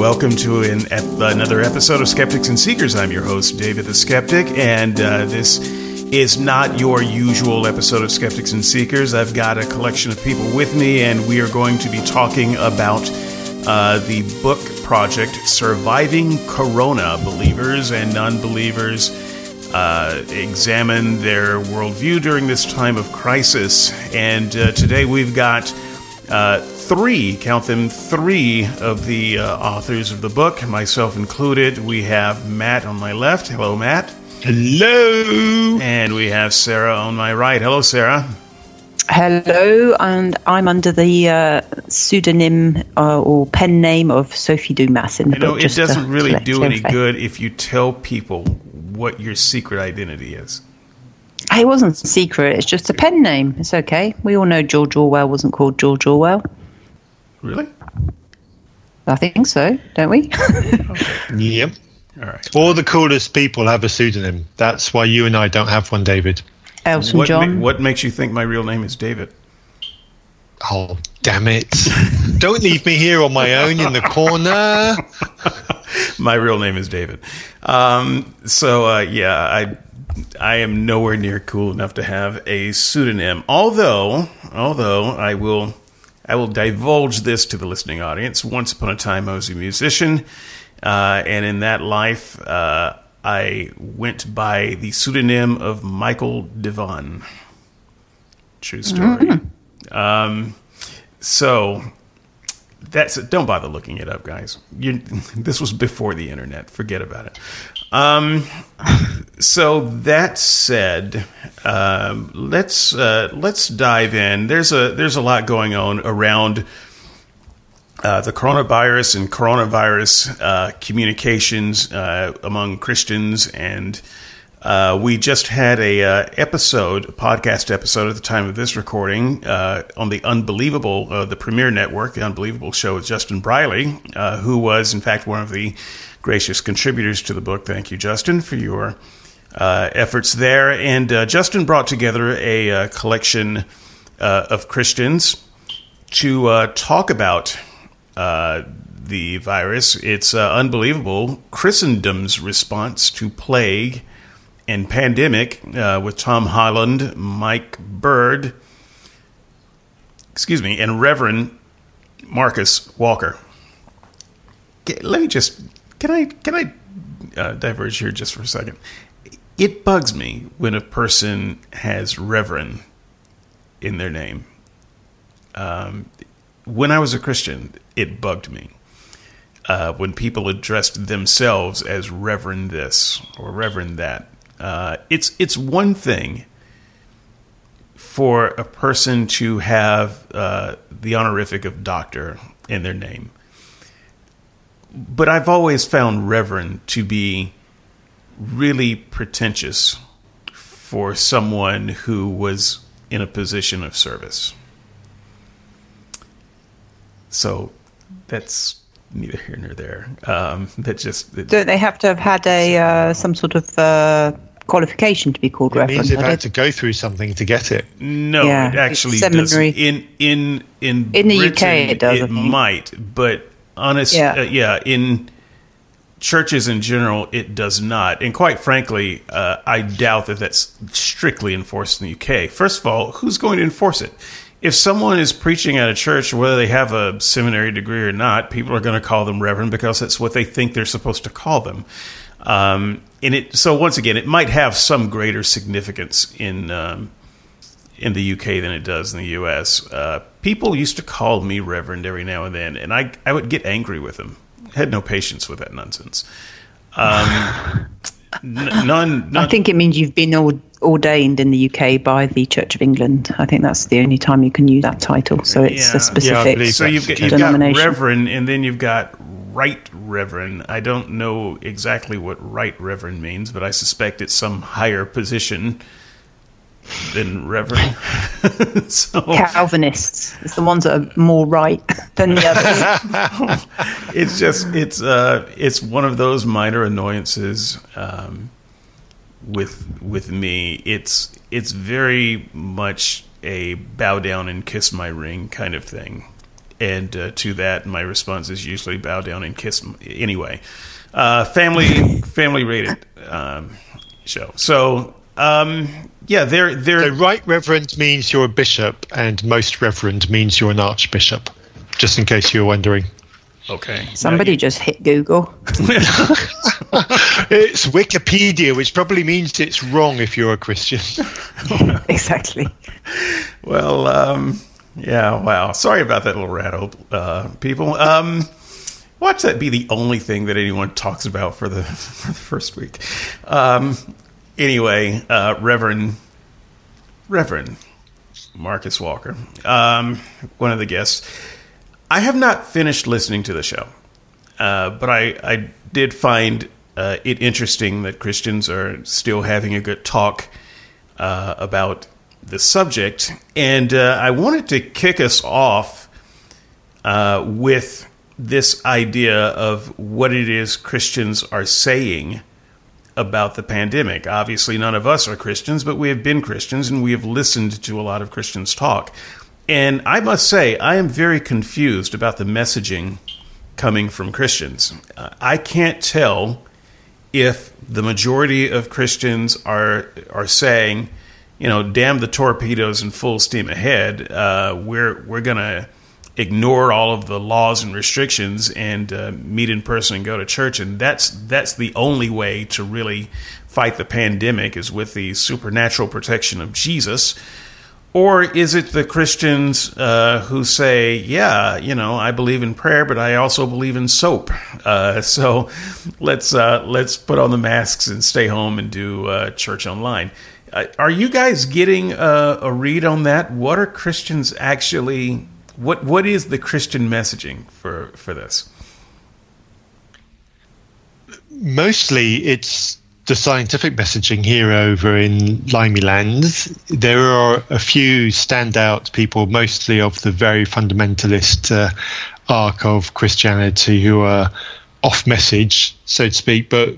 Welcome to an, another episode of Skeptics and Seekers. I'm your host, David the Skeptic, and uh, this is not your usual episode of Skeptics and Seekers. I've got a collection of people with me, and we are going to be talking about uh, the book project Surviving Corona. Believers and non believers uh, examine their worldview during this time of crisis. And uh, today we've got uh, three, count them, three of the uh, authors of the book, myself included. We have Matt on my left. Hello, Matt. Hello. And we have Sarah on my right. Hello, Sarah. Hello, and I'm under the uh, pseudonym uh, or pen name of Sophie Dumas in the you know, book. It doesn't really do any good if you tell people what your secret identity is. It wasn't secret. It's just a pen name. It's okay. We all know George Orwell wasn't called George Orwell. Really? I think so, don't we? okay. Yep. All right. All the coolest people have a pseudonym. That's why you and I don't have one, David. Elton what John. Ma- what makes you think my real name is David? Oh, damn it. don't leave me here on my own in the corner. my real name is David. Um, so, uh, yeah, I. I am nowhere near cool enough to have a pseudonym. Although, although I will I will divulge this to the listening audience. Once upon a time, I was a musician, uh, and in that life, uh, I went by the pseudonym of Michael Devon. True story. Mm-hmm. Um, so that's don't bother looking it up, guys. You, this was before the internet. Forget about it. Um, so that said, um, let's uh, let's dive in. There's a there's a lot going on around uh, the coronavirus and coronavirus uh, communications uh, among Christians, and uh, we just had a uh, episode, a podcast episode at the time of this recording on the Unbelievable, the Premier Network, the Unbelievable show with Justin Brierley, who was in fact one of the gracious contributors to the book. Thank you, Justin, for your uh, efforts there. And uh, Justin brought together a uh, collection uh, of Christians to uh, talk about uh, the virus. It's unbelievable. Christendom's response to plague and pandemic with Tom Holland, Mike Bird, excuse me, and Reverend Marcus Walker. Let me just can I can I uh, diverge here just for a second? It bugs me when a person has Reverend in their name. Um, when I was a Christian, it bugged me uh, when people addressed themselves as Reverend this or Reverend that. Uh, it's it's one thing for a person to have uh, the honorific of doctor in their name but I've always found Reverend to be really pretentious for someone who was in a position of service. So that's neither here nor there. Um, that just it, don't they have to have had a uh, some sort of uh, qualification to be called it reverend? Means they've had to go through something to get it. No, yeah, it actually doesn't. In in in in the Britain, UK, it does. It might, but honest, yeah. Uh, yeah, in churches in general, it does not. And quite frankly, uh, I doubt that that's strictly enforced in the UK. First of all, who's going to enforce it? If someone is preaching at a church, whether they have a seminary degree or not, people are going to call them reverend because that's what they think they're supposed to call them. Um, and it so once again, it might have some greater significance in um, in the UK than it does in the US. Uh, people used to call me Reverend every now and then, and I I would get angry with them. I had no patience with that nonsense. Um, n- none, none, I think it means you've been ordained in the UK by the Church of England. I think that's the only time you can use that title. So it's yeah. a specific yeah, so you've got, you've got Reverend, and then you've got Right Reverend. I don't know exactly what Right Reverend means, but I suspect it's some higher position than Reverend. so, Calvinists. It's the ones that are more right than the others. it's just it's uh it's one of those minor annoyances um, with with me. It's it's very much a bow down and kiss my ring kind of thing. and uh, to that, my response is usually bow down and kiss. m- Anyway, uh, family family rated um, show. So um, yeah, they're they're So right reverend means you're a bishop, and most reverend means you're an archbishop. Just in case you're wondering, okay. Somebody just hit Google. it's Wikipedia, which probably means it's wrong if you're a Christian. exactly. Well, um, yeah, wow. Sorry about that little rattle, uh, people. Um, watch that be the only thing that anyone talks about for the, for the first week. Um, anyway, uh, Reverend Reverend Marcus Walker, um, one of the guests. I have not finished listening to the show, uh, but I, I did find uh, it interesting that Christians are still having a good talk uh, about the subject. And uh, I wanted to kick us off uh, with this idea of what it is Christians are saying about the pandemic. Obviously, none of us are Christians, but we have been Christians and we have listened to a lot of Christians talk. And I must say, I am very confused about the messaging coming from Christians. I can't tell if the majority of Christians are are saying, you know, damn the torpedoes and full steam ahead. Uh, we're we're gonna ignore all of the laws and restrictions and uh, meet in person and go to church, and that's that's the only way to really fight the pandemic is with the supernatural protection of Jesus. Or is it the Christians uh, who say, "Yeah, you know, I believe in prayer, but I also believe in soap. Uh, so let's uh, let's put on the masks and stay home and do uh, church online." Uh, are you guys getting a, a read on that? What are Christians actually? What what is the Christian messaging for for this? Mostly, it's the scientific messaging here over in Limey Land. There are a few standout people, mostly of the very fundamentalist uh, arc of Christianity, who are off message, so to speak, but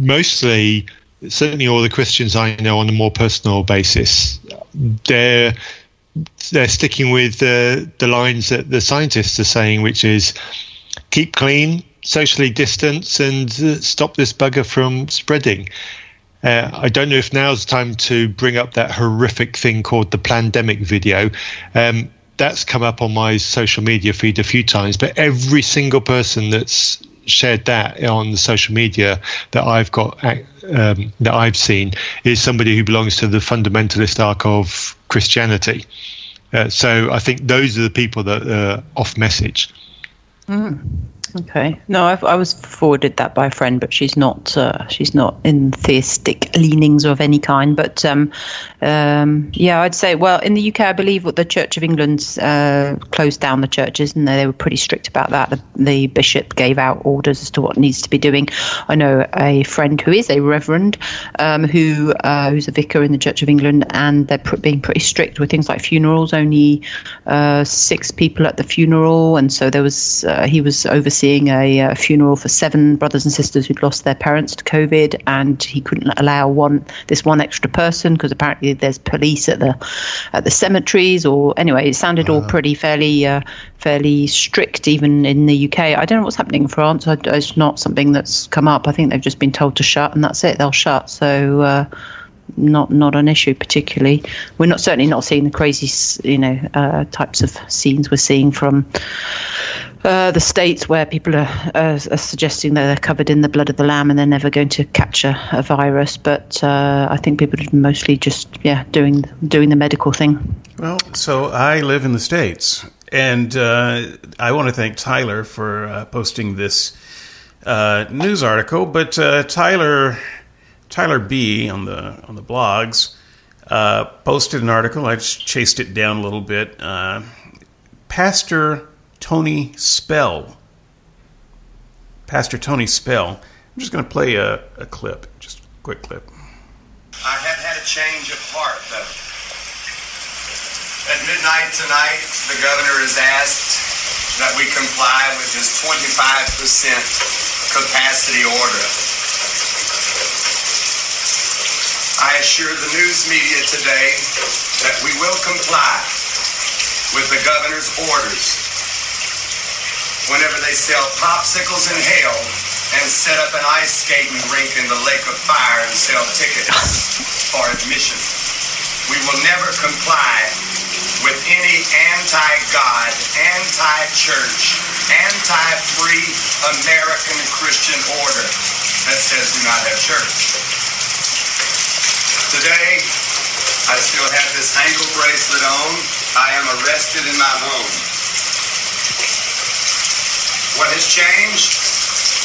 mostly, certainly all the Christians I know on a more personal basis, they're they're sticking with the the lines that the scientists are saying, which is keep clean, socially distance, and uh, stop this bugger from spreading. Uh, I don't know if now's the time to bring up that horrific thing called the Plandemic video. Um, that's come up on my social media feed a few times, but every single person that's shared that on the social media that I've got um, that I've seen is somebody who belongs to the fundamentalist arc of Christianity. Uh, so I think those are the people that are off message. Okay. No, I've, I was forwarded that by a friend, but she's not. Uh, she's not in theistic leanings of any kind. But um, um, yeah, I'd say. Well, in the UK, I believe what the Church of England's uh, closed down the churches, and they were pretty strict about that. The, the bishop gave out orders as to what needs to be doing. I know a friend who is a reverend, um, who uh, who's a vicar in the Church of England, and they're pr- being pretty strict with things like funerals. Only uh, six people at the funeral, and so there was uh, he was overseeing a, uh funeral for seven brothers and sisters who'd lost their parents to COVID, and he couldn't allow one this one extra person because apparently there's police at the at the cemeteries. Or anyway, it sounded all pretty fairly uh, fairly strict even in the UK. I don't know what's happening in France. I, it's not something that's come up. I think they've just been told to shut, and that's it. They'll shut. So. Uh, not not an issue particularly. We're not certainly not seeing the crazy, you know, uh, types of scenes we're seeing from uh, the states where people are, uh, are suggesting that they're covered in the blood of the lamb and they're never going to capture a virus. But uh, I think people are mostly just yeah doing doing the medical thing. Well, so I live in the States, and uh, I want to thank Tyler for uh, posting this uh, news article. But Tyler, Tyler B on the on the blogs posted an article. I just chased it down a little bit. Pastor Tony Spell. Pastor Tony Spell. I'm just going to play a, a clip, just a quick clip. I have had a change of heart, though. At midnight tonight, the governor has asked that we comply with his 25% capacity order. I assure the news media today that we will comply with the governor's orders whenever they sell popsicles in hell and set up an ice skating rink in the lake of fire and sell tickets for admission. We will never comply with any anti-God, anti-church, anti-free American Christian order that says do not have church. Today, I still have this ankle bracelet on. I am arrested in my home. What has changed?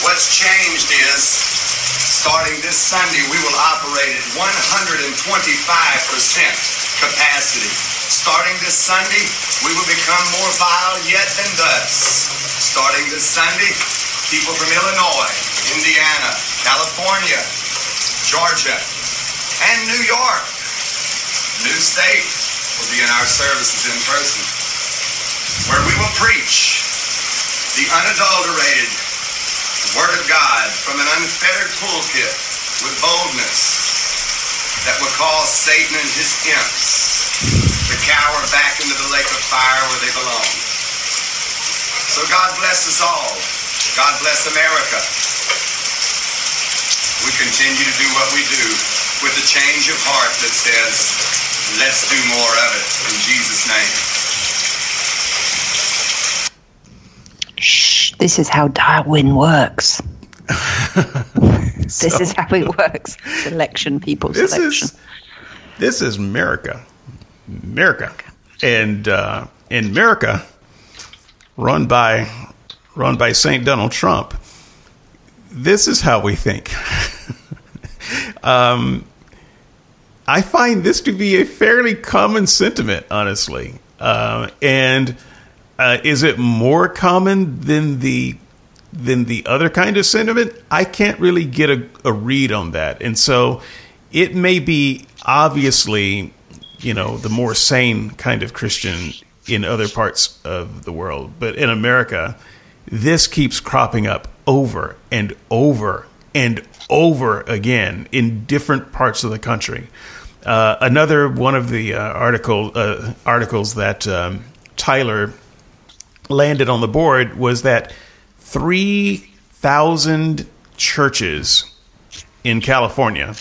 What's changed is starting this Sunday, we will operate at 125% capacity. Starting this Sunday, we will become more vile yet than thus. Starting this Sunday, people from Illinois, Indiana, California, Georgia, and New York, new state, will be in our services in person, where we will preach the unadulterated Word of God from an unfettered pulpit with boldness that will cause Satan and his imps to cower back into the lake of fire where they belong. So God bless us all. God bless America. We continue to do what we do with a change of heart that says, let's do more of it in Jesus' name. This is how Darwin works. this is how it works. Selection, people This selection. is this is America, America, and uh, in America, run by run by Saint Donald Trump. This is how we think. um, I find this to be a fairly common sentiment, honestly. Uh, and uh, is it more common than the than the other kind of sentiment? I can't really get a, a read on that, and so it may be obviously, you know, the more sane kind of Christian in other parts of the world, but in America, this keeps cropping up over and over and over again in different parts of the country. Uh, another one of the uh, article uh, articles that um, Tyler landed on the board was that three thousand churches in California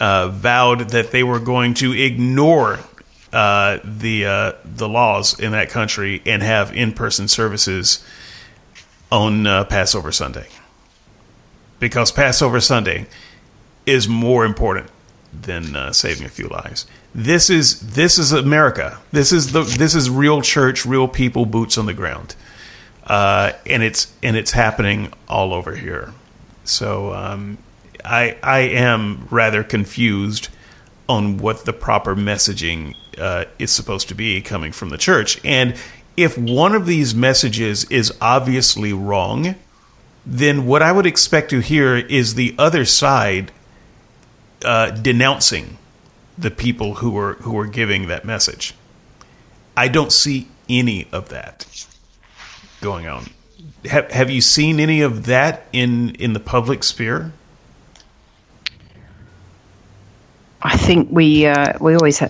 uh, vowed that they were going to ignore uh, the uh, the laws in that country and have in person services on uh, Passover Sunday because Passover Sunday is more important than uh, saving a few lives. This is this is America. This is the this is real church, real people, boots on the ground, uh, and it's and it's happening all over here. So um, I I am rather confused on what the proper messaging uh, is supposed to be coming from the church, and if one of these messages is obviously wrong, then what I would expect to hear is the other side uh, denouncing the people who are who are giving that message. I don't see any of that going on. Have Have you seen any of that in in the public sphere? I think we uh, we always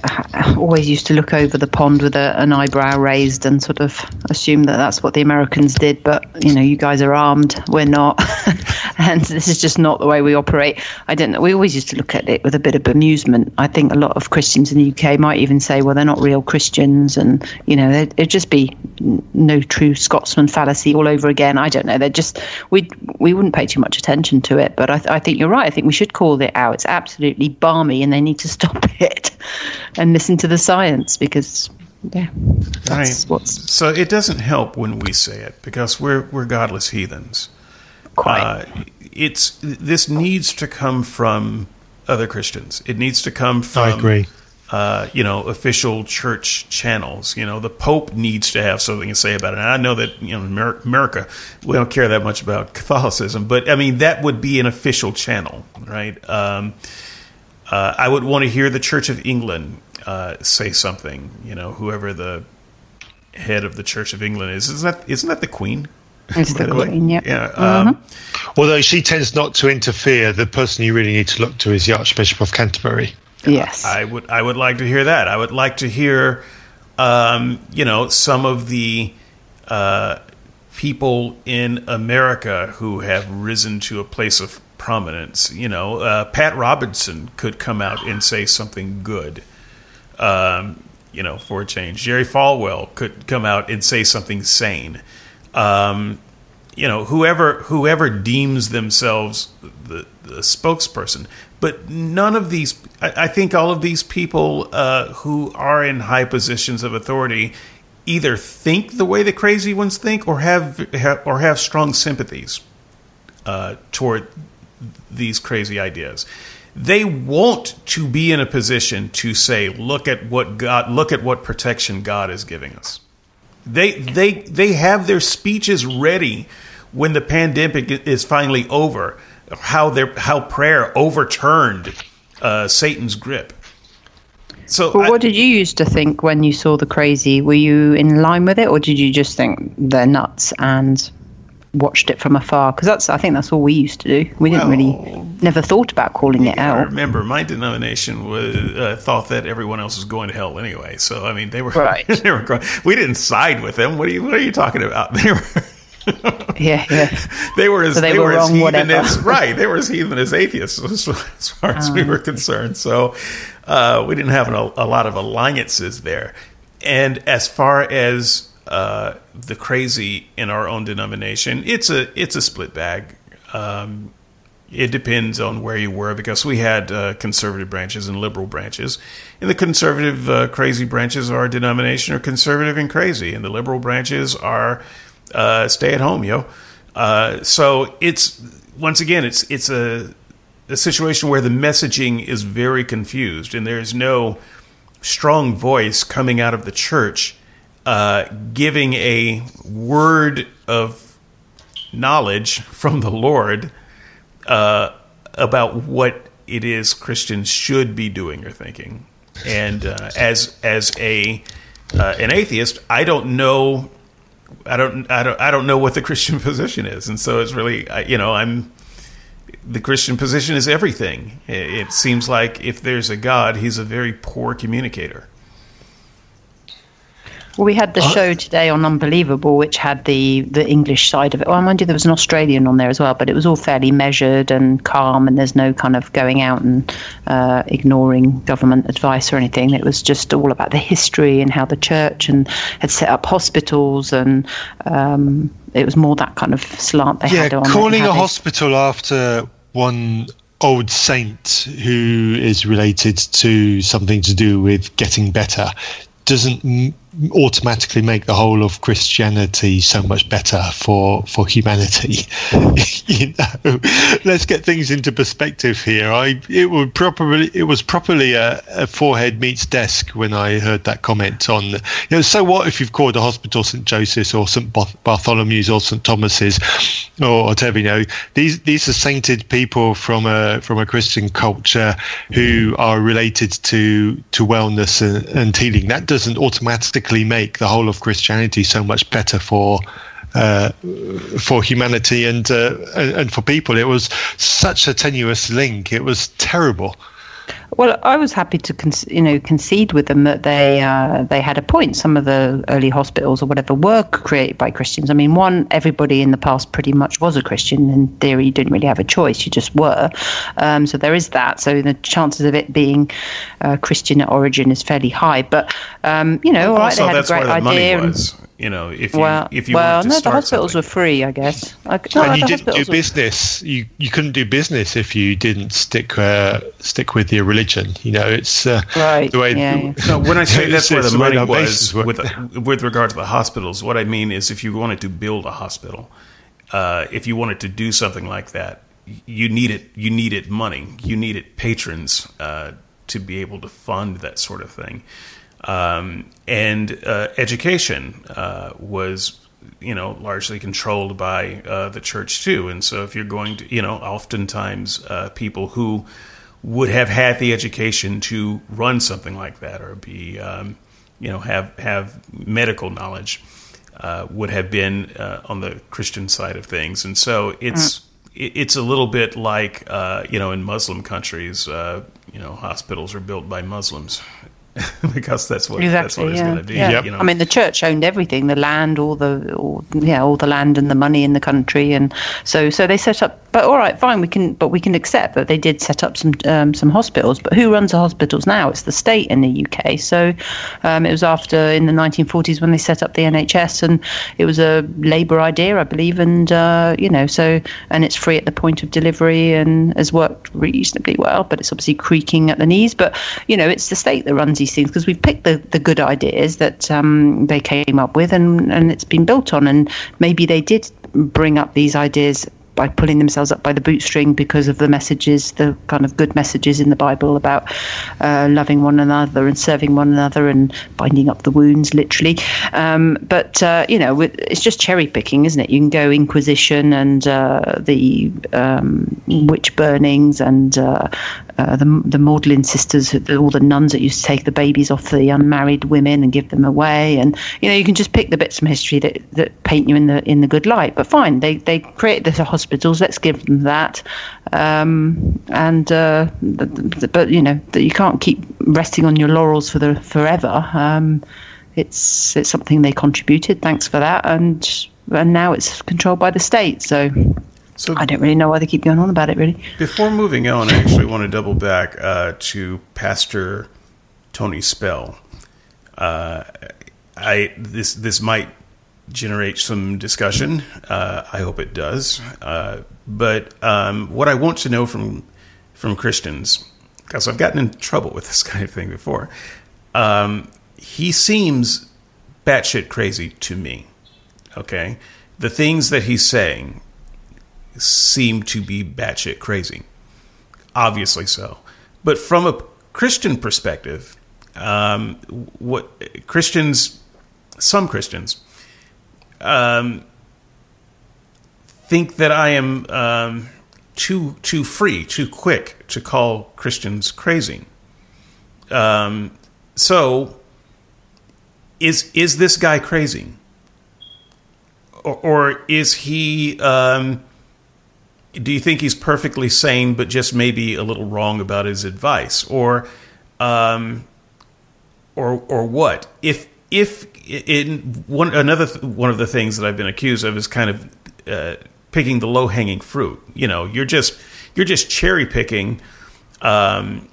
always used to look over the pond with a, an eyebrow raised and sort of assume that that's what the Americans did. But you know, you guys are armed, we're not, and this is just not the way we operate. I don't know. We always used to look at it with a bit of amusement. I think a lot of Christians in the UK might even say, well, they're not real Christians, and you know, it'd, just be no true Scotsman fallacy all over again. I don't know. They're just we we wouldn't pay too much attention to it. But I, th- I think you're right. I think we should call it out. It's absolutely balmy, and they need to stop it and listen to the science because yeah, that's Right. what's So it doesn't help when we say it because we're we're godless heathens. quite. Uh, it's this needs to come from other Christians. It needs to come from I agree. uh, you know, official church channels. You know, the Pope needs to have something to say about it. And I know that, you know, America, we don't care that much about Catholicism, but I mean, that would be an official channel, right? Um, uh, I would want to hear the Church of England uh, say something, you know, whoever the head of the Church of England is. Isn't that, isn't that the Queen? It's the by the way? Queen, yep. Yeah. Um, Although she tends not to interfere, the person you really need to look to is the Archbishop of Canterbury. yes. I would I would like to hear that. I would like to hear, um, you know, some of the uh, people in America who have risen to a place of prominence. You know, uh, Pat Robertson could come out and say something good. Um, you know, for a change, Jerry Falwell could come out and say something sane. Um, you know, whoever whoever deems themselves the, the spokesperson, but none of these. I, I think all of these people uh, who are in high positions of authority either think the way the crazy ones think, or have, have or have strong sympathies uh, toward these crazy ideas. They want to be in a position to say, "Look at what God, look at what protection God is giving us." They they they have their speeches ready when the pandemic is finally over. How their how prayer overturned uh, Satan's grip. So, Well, I- what did you used to think when you saw the crazy? Were you in line with it, or did you just think they're nuts and watched it from afar? Because that's, I think, that's all we used to do. We didn't really, never thought about calling it I out. remember my denomination was uh, thought that everyone else was going to hell anyway. So I mean, they were Right. they were going. We didn't side with them. What are you What are you talking about? They were. Yeah, yeah. They were as So they they, were were, as wrong, heathen as right. They were as heathen as atheists as, as far as we Oh, were concerned. So uh, we didn't have an, a lot of alliances there. And as far as uh, the crazy in our own denomination, it's a it's a split bag. Um, it depends on where you were because we had uh, conservative branches and liberal branches. And the conservative uh, crazy branches of our denomination are conservative and crazy, and the liberal branches are uh, stay at home, yo. Uh, so it's once again, it's it's a a situation where the messaging is very confused, and there's no strong voice coming out of the church uh, giving a word of knowledge from the Lord uh, about what it is Christians should be doing or thinking. And uh, as as a uh, an atheist, I don't know. I don't, I don't, I don't know what the Christian position is, and so it's really, you know, I'm. The Christian position is everything. It seems like if there's a God, He's a very poor communicator. Well, we had the show today on Unbelievable, which had the, the English side of it. Well, mind you, there was an Australian on there as well, but it was all fairly measured and calm, and there's no kind of going out and uh, ignoring government advice or anything. It was just all about the history and how the church and had set up hospitals, and um, it was more that kind of slant they yeah, had on. it, calling a hospital after one old saint who is related to something to do with getting better doesn't automatically make the whole of Christianity so much better for for humanity. you know, let's get things into perspective here. I it would properly it was properly a, a forehead meets desk when I heard that comment on. You know, so what if you've called a hospital St Joseph's or St Bartholomew's or St Thomas's or whatever? You know, these these are sainted people from a from a Christian culture who are related to to wellness and, and healing. That doesn't automatically make the whole of Christianity so much better for uh, for humanity and, uh, and for people. It was such a tenuous link. It was terrible. Well, I was happy to, con- you know, concede with them that they uh, they had a point. Some of the early hospitals or whatever were created by Christians. I mean, one, everybody in the past pretty much was a Christian. In theory, you didn't really have a choice; you just were. Um, so there is that. So the chances of it being uh, Christian at origin is fairly high. But um, you know, all right, also, they had a great idea. and-. You know, if you well, if you well, to no, the hospitals something. were free, I guess. I, no, and you didn't do were- business. You you couldn't do business if you didn't stick uh, stick with your religion. You know, it's uh, Right, the way. yeah, yeah. No, when I say that's where the money our was bases work. with with regard to the hospitals, what I mean is if you wanted to build a hospital, uh, if you wanted to do something like that, you needed you needed money, you needed patrons uh, to be able to fund that sort of thing, um, and uh, education uh, was you know largely controlled by uh, the church too, and so if you're going to you know oftentimes uh, people who would have had the education to run something like that or be um, you know have have medical knowledge uh, would have been uh, on the Christian side of things, and so it's it, it's a little bit like uh, you know in Muslim countries, uh, you know hospitals are built by Muslims, because that's what Exactly. that's what it's yeah. going to do. yeah. Yep. You know? I mean, the church owned everything: the land, all the, all, yeah, all the land and the money in the country, and so so they set up. But all right, fine, we can, but we can accept that they did set up some um, some hospitals. But who runs the hospitals now? It's the state in the UK. So um, it was after in the 1940s when they set up the NHS, and it was a Labour idea, I believe, and uh, you know, so and it's free at the point of delivery and has worked reasonably well, but it's obviously creaking at the knees. But you know, it's the state that runs these things because we've picked the, the good ideas that um, they came up with, and and it's been built on, and maybe they did bring up these ideas by pulling themselves up by the bootstring because of the messages, the kind of good messages in the Bible about uh, loving one another and serving one another and binding up the wounds, literally. Um, but uh, you know, it's just cherry picking, isn't it? You can go Inquisition and uh, the um, witch burnings and uh, the the Magdalene sisters, all the nuns that used to take the babies off the unmarried women and give them away, and you know, you can just pick the bits from history that, that paint you in the in the good light. But fine, they they created the hospitals. Let's give them that. Um, and uh, but you know, you can't keep resting on your laurels for the forever. Um, it's it's something they contributed. Thanks for that, and and now it's controlled by the state. So so I don't really know why they keep going on about it. Really, before moving on, I actually want to double back uh, to Pastor Tony Spell. Uh, I this this might generate some discussion. Uh, I hope it does. Uh, but um, what I want to know from from Christians, because I've gotten in trouble with this kind of thing before, um, he seems batshit crazy to me. Okay, the things that he's saying seem to be batshit crazy. Obviously so, but from a Christian perspective, um, what Christians, some Christians, um, think that I am um, too too free, too quick to call Christians crazy. Um, so, is is this guy crazy, or, or is he? Do you think he's perfectly sane, but just maybe a little wrong about his advice, or, um, or or what? If if in one another one of the things that I've been accused of is kind of uh, picking the low hanging fruit. You know, you're just you're just cherry picking um,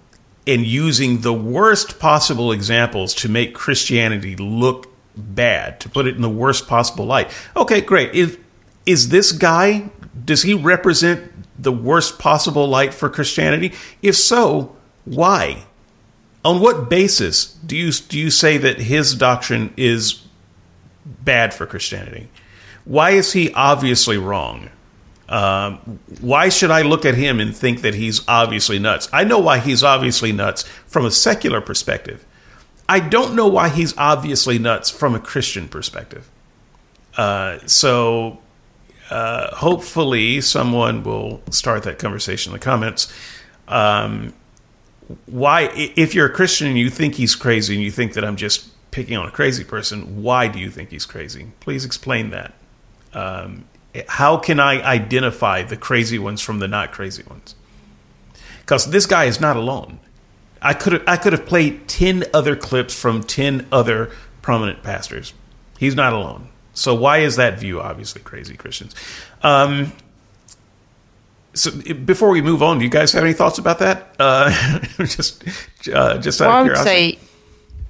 and using the worst possible examples to make Christianity look bad, to put it in the worst possible light. Okay, great. Is is this guy? Does he represent the worst possible light for Christianity? If so, why? On what basis do you do you say that his doctrine is bad for Christianity? Why is he obviously wrong? Um, why should I look at him and think that he's obviously nuts? I know why he's obviously nuts from a secular perspective. I don't know why he's obviously nuts from a Christian perspective. Uh, so uh, hopefully someone will start that conversation in the comments. Um, why, if you're a Christian and you think he's crazy and you think that I'm just picking on a crazy person, why do you think he's crazy? Please explain that. Um, how can I identify the crazy ones from the not crazy ones? Because this guy is not alone. I could have, I could have played ten other clips from ten other prominent pastors. He's not alone. So why is that view obviously crazy, Christians? Um, so before we move on, do you guys have any thoughts about that? Uh, just, uh, just out well, of I would curiosity. say,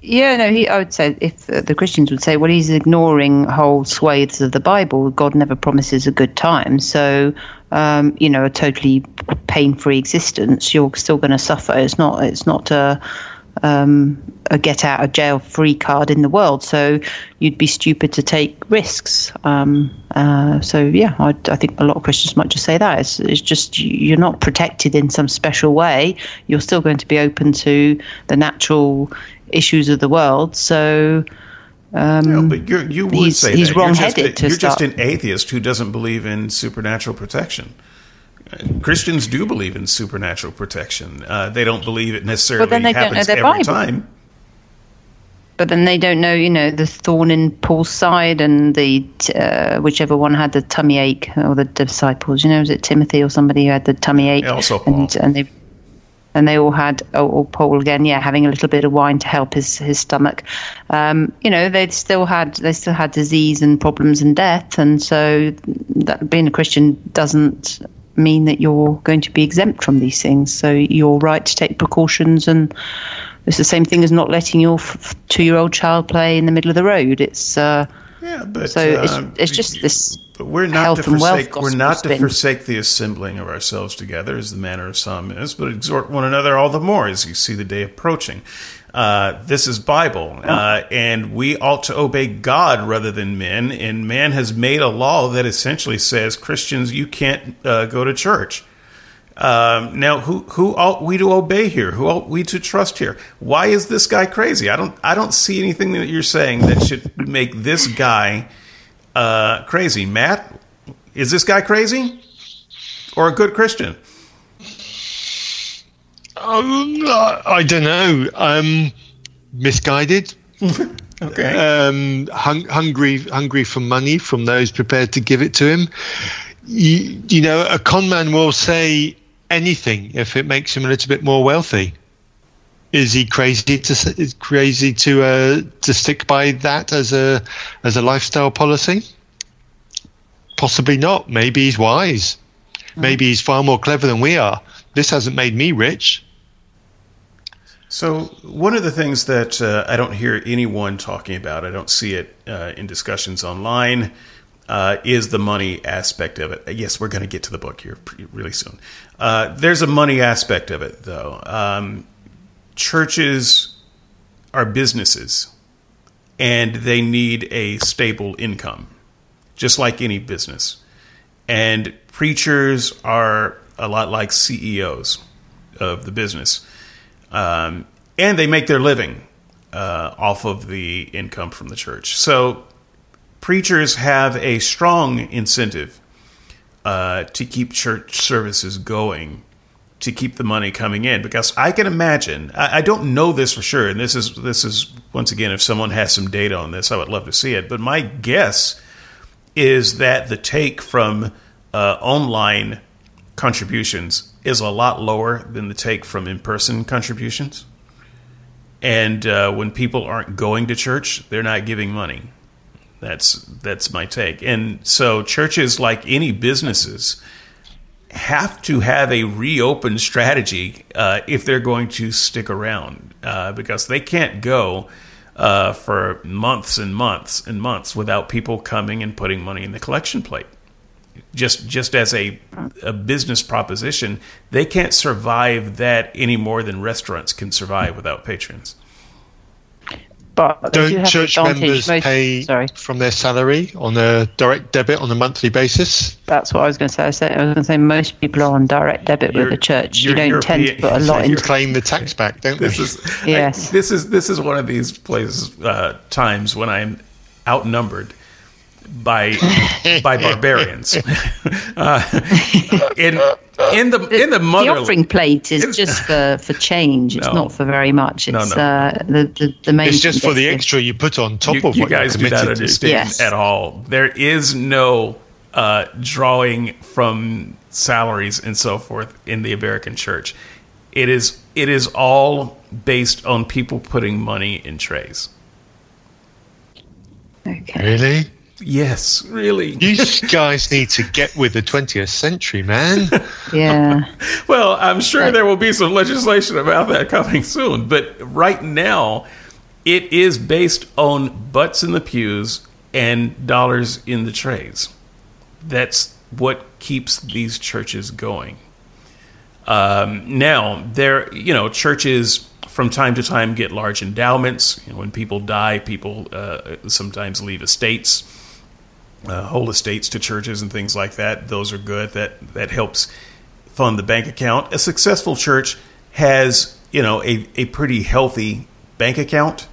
yeah, no, he, I would say if uh, the Christians would say, well, he's ignoring whole swathes of the Bible. God never promises a good time, so um, you know, a totally pain-free existence. You're still going to suffer. It's not. It's not a. Um, a get out of jail free card in the world. So you'd be stupid to take risks. Um, uh, so yeah, I, I, think a lot of Christians might just say that it's, it's, just you're not protected in some special way. You're still going to be open to the natural issues of the world. So. Um, no, but you're, you would he's, say he's that. wrong-headed You're, just, you're just an atheist who doesn't believe in supernatural protection. Christians do believe in supernatural protection. Uh, they don't believe it necessarily then they don't know their every Bible. time. but then they don't know, you know, the thorn in Paul's side and the uh, whichever one had the tummy ache or the disciples. You know, was it Timothy or somebody who had the tummy ache? Also Paul. And, and they, and they all had oh, oh, Paul again, yeah, having a little bit of wine to help his his stomach. Um, you know, they still had they still had disease and problems and death, and so that being a Christian doesn't mean that you're going to be exempt from these things. So you're right to take precautions, and it's the same thing as not letting your f- two-year-old child play in the middle of the road. It's uh, yeah, but so it's, um, it's just this. But we're not to forsake. We're not to forsake the assembling of ourselves together, as the manner of some is, but exhort one another all the more as you see the day approaching. Uh, this is Bible, uh, and we ought to obey God rather than men. And man has made a law that essentially says Christians you can't uh, go to church. Um, now, who who ought we to obey here? Who ought we to trust here? Why is this guy crazy? I don't I don't see anything that you're saying that should make this guy uh, crazy. Matt, is this guy crazy or a good Christian? Um, I don't know. Um, misguided, Okay. um, hung, hungry, hungry for money from those prepared to give it to him. You, you know, a con man will say anything if it makes him a little bit more wealthy. Is he crazy to is crazy to uh, to stick by that as a as a lifestyle policy? Possibly not. Maybe he's wise. Maybe he's far more clever than we are. This hasn't made me rich. So, one of the things that uh, I don't hear anyone talking about, I don't see it uh, in discussions online, uh, is the money aspect of it. Yes, we're going to get to the book here really soon. Uh, there's a money aspect of it, though. Um, churches are businesses, and they need a stable income, just like any business. And preachers are a lot like CEOs of the business um, and they make their living uh, off of the income from the church. So preachers have a strong incentive uh, to keep church services going, to keep the money coming in. Because I can imagine, I, I don't know this for sure, and this is this is once again, if someone has some data on this, I would love to see it. But my guess is that the take from uh, online contributions is a lot lower than the take from in person contributions. And uh, when people aren't going to church, they're not giving money. That's that's my take. And so churches, like any businesses, have to have a reopen strategy uh, if they're going to stick around, uh, because they can't go uh, for months and months and months without people coming and putting money in the collection plate just just as a a business proposition, they can't survive that any more than restaurants can survive without patrons. But do Don't church members most- pay Sorry, from their salary on a direct debit on a monthly basis? that's what I was going to say. I said- I was going to say most people are on direct debit with You're- the church. You you're don't tend to put a lot you're- into Claim the tax back, don't we? This is Yes. I- this is this is one of these places uh, times when I'm outnumbered by by barbarians. uh, in in the in the the offering plate is just for, for change. It's No. not for very much. It's no. Uh, the, the the main. It's just for the extra you put on top you, of you what guys you're do not understand Yes. at all. There is no uh, drawing from salaries and so forth in the American church. It is it is all based on people putting money in trays. Okay. Really? Yes, really. You guys need to get with the 20th century, man. Yeah. Well, I'm sure there will be some legislation about that coming soon, but right now it is based on butts in the pews and dollars in the trays. That's what keeps these churches going. Um, now, there, you know, churches from time to time get large endowments. You know, when people die, people uh, sometimes leave estates uh, whole estates to churches and things like that. Those are good. That that helps fund the bank account. A successful church has you know a, a pretty healthy bank account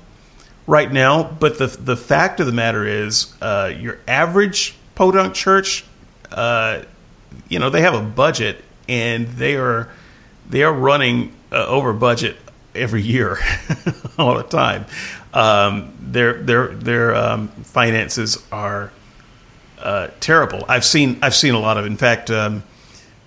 right now. But the the fact of the matter is, uh, your average podunk church, uh, you know, they have a budget and they are they are running uh, over budget every year, all the time. Um, their their their um, finances are uh, terrible. I've seen I've seen a lot of. In fact, um,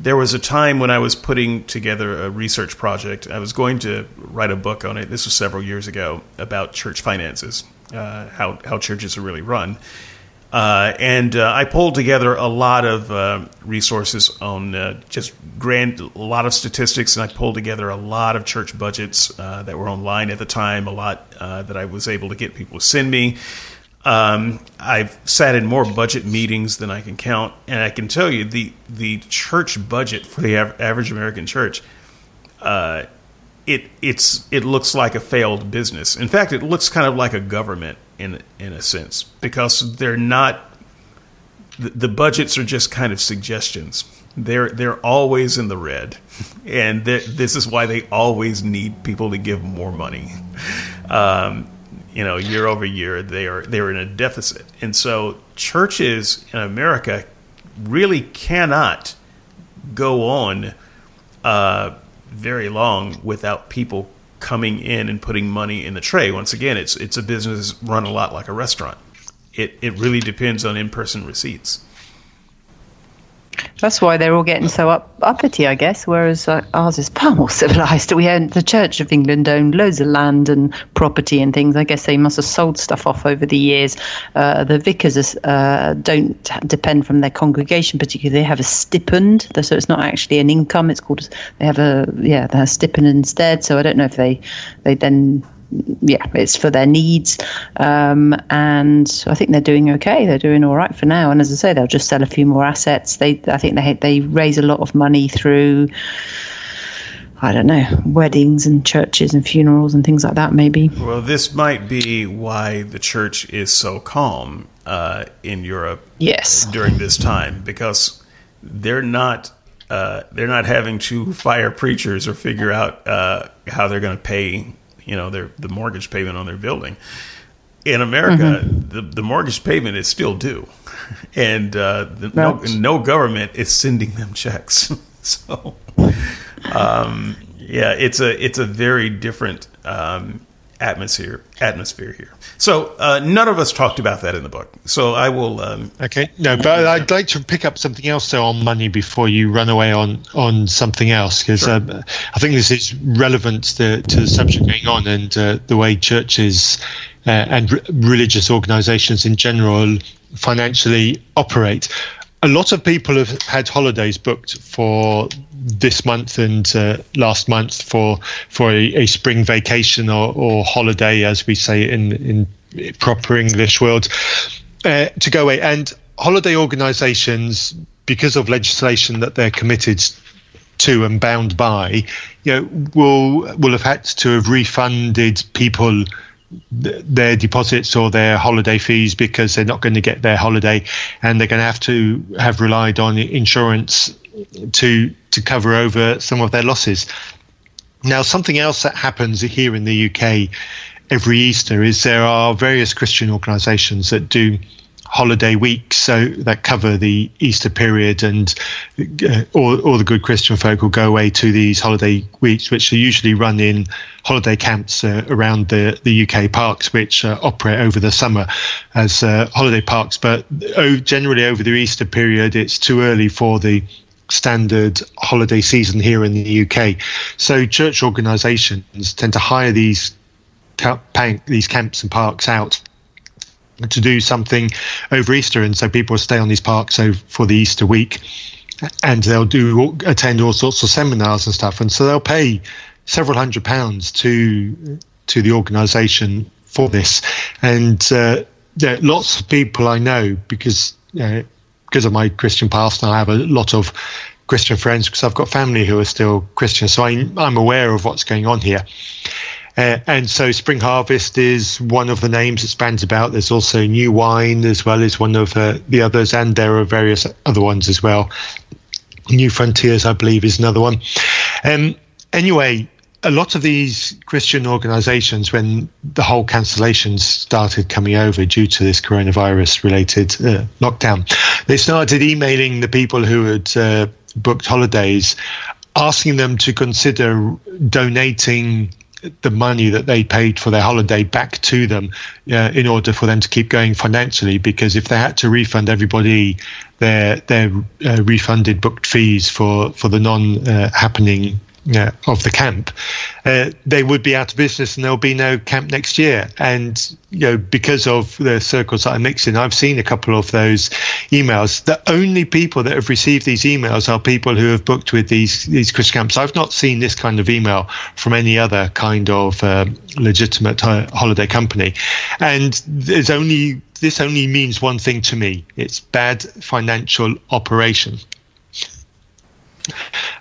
there was a time when I was putting together a research project. I was going to write a book on it. This was several years ago about church finances, uh, how how churches are really run. Uh, and uh, I pulled together a lot of uh, resources on uh, just grand, a lot of statistics, and I pulled together a lot of church budgets that were online at the time, a lot that I was able to get people to send me. Um, I've sat in more budget meetings than I can count, and I can tell you the the church budget for the average American church. it it's it looks like a failed business. In fact, it looks kind of like a government in in a sense because they're not the, the budgets are just kind of suggestions. They're they're always in the red, and this is why they always need people to give more money. Um, you know, year over year, they are they are in a deficit, and so churches in America really cannot go on uh, very long without people coming in and putting money in the tray. Once again, it's it's a business run a lot like a restaurant. It it really depends on in person receipts. That's why they're all getting so up, uppity, I guess. Whereas uh, ours is far more civilized. We own the Church of England owned loads of land and property and things. I guess they must have sold stuff off over the years. Uh, the vicars uh, don't depend from their congregation particularly. They have a stipend, so it's not actually an income. It's called they have a yeah, they have a stipend instead. So I don't know if they they then yeah, it's for their needs. Um, and I think they're doing okay. They're doing all right for now. And as I say, they'll just sell a few more assets. They, I think they they raise a lot of money through. I don't know, weddings and churches and funerals and things like that, maybe. Well, this might be why the church is so calm uh, in Europe. Yes. During this time, because they're not uh, they're not having to fire preachers or figure out uh, how they're going to pay you know their the mortgage payment on their building. In America, mm-hmm. the, the mortgage payment is still due, and uh, the, no, no government is sending them checks. so, um, yeah, it's a it's a very different um, atmosphere atmosphere here. So uh, none of us talked about that in the book. So I will. Um, okay, no, but I'd like to pick up something else though on money before you run away on on something else because sure. uh, I think this is relevant to, to the subject going on and uh, the way churches uh, and religious organisations in general financially operate a lot of people have had holidays booked for this month and uh, last month for for a, a spring vacation or, or, holiday, as we say in in proper English world, uh, to go away. And holiday organisations, because of legislation that they're committed to and bound by, you know, will will have had to have refunded people their deposits or their holiday fees because they're not going to get their holiday and they're going to have to have relied on insurance to to cover over some of their losses. Now, something else that happens here in the UK every Easter is there are various Christian organisations that do holiday weeks so that cover the Easter period, and uh, all, all the good Christian folk will go away to these holiday weeks, which are usually run in holiday camps uh, around the, the UK parks, which uh, operate over the summer as uh, holiday parks. But oh, generally, over the Easter period, it's too early for the standard holiday season here in the UK. So church organisations tend to hire these these camps and parks out to do something over Easter, and so people stay on these parks for the Easter week, and they'll do attend all sorts of seminars and stuff, and so they'll pay several hundred pounds to to the organisation for this, and uh, there lots of people I know because uh, because of my Christian past, and I have a lot of Christian friends because I've got family who are still Christian, so I, I'm aware of what's going on here. Uh, and so Spring Harvest is one of the names it spans about. There's also New Wine as well as one of uh, the others, and there are various other ones as well. New Frontiers, I believe, is another one. Um, anyway, a lot of these Christian organizations, when the whole cancellations started coming over due to this coronavirus related uh, lockdown, they started emailing the people who had uh, booked holidays, asking them to consider donating the money that they paid for their holiday back to them uh, in order for them to keep going financially. Because if they had to refund everybody their their uh, refunded booked fees for for the non uh, happening uh, of the camp, uh, they would be out of business and there'll be no camp next year. And you know, because of the circles that I mix in, I've seen a couple of those emails. The only people that have received these emails are people who have booked with these these Christian camps. I've not seen this kind of email from any other kind of uh, legitimate holiday company, and there's only this only means one thing to me: it's bad financial operation.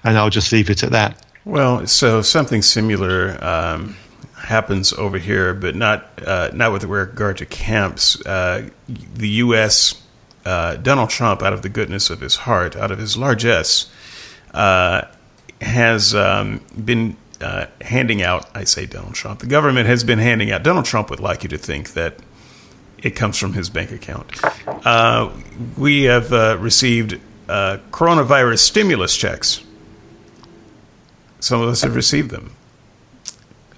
And I'll just leave it at that. Well, so something similar um, happens over here, but not uh, not with regard to camps. Uh, the U.S. Uh, Donald Trump, out of the goodness of his heart, out of his largesse, uh, has um, been uh, handing out. I say Donald Trump. The government has been handing out. Donald Trump would like you to think that it comes from his bank account. Uh, we have received coronavirus stimulus checks some of us have received them.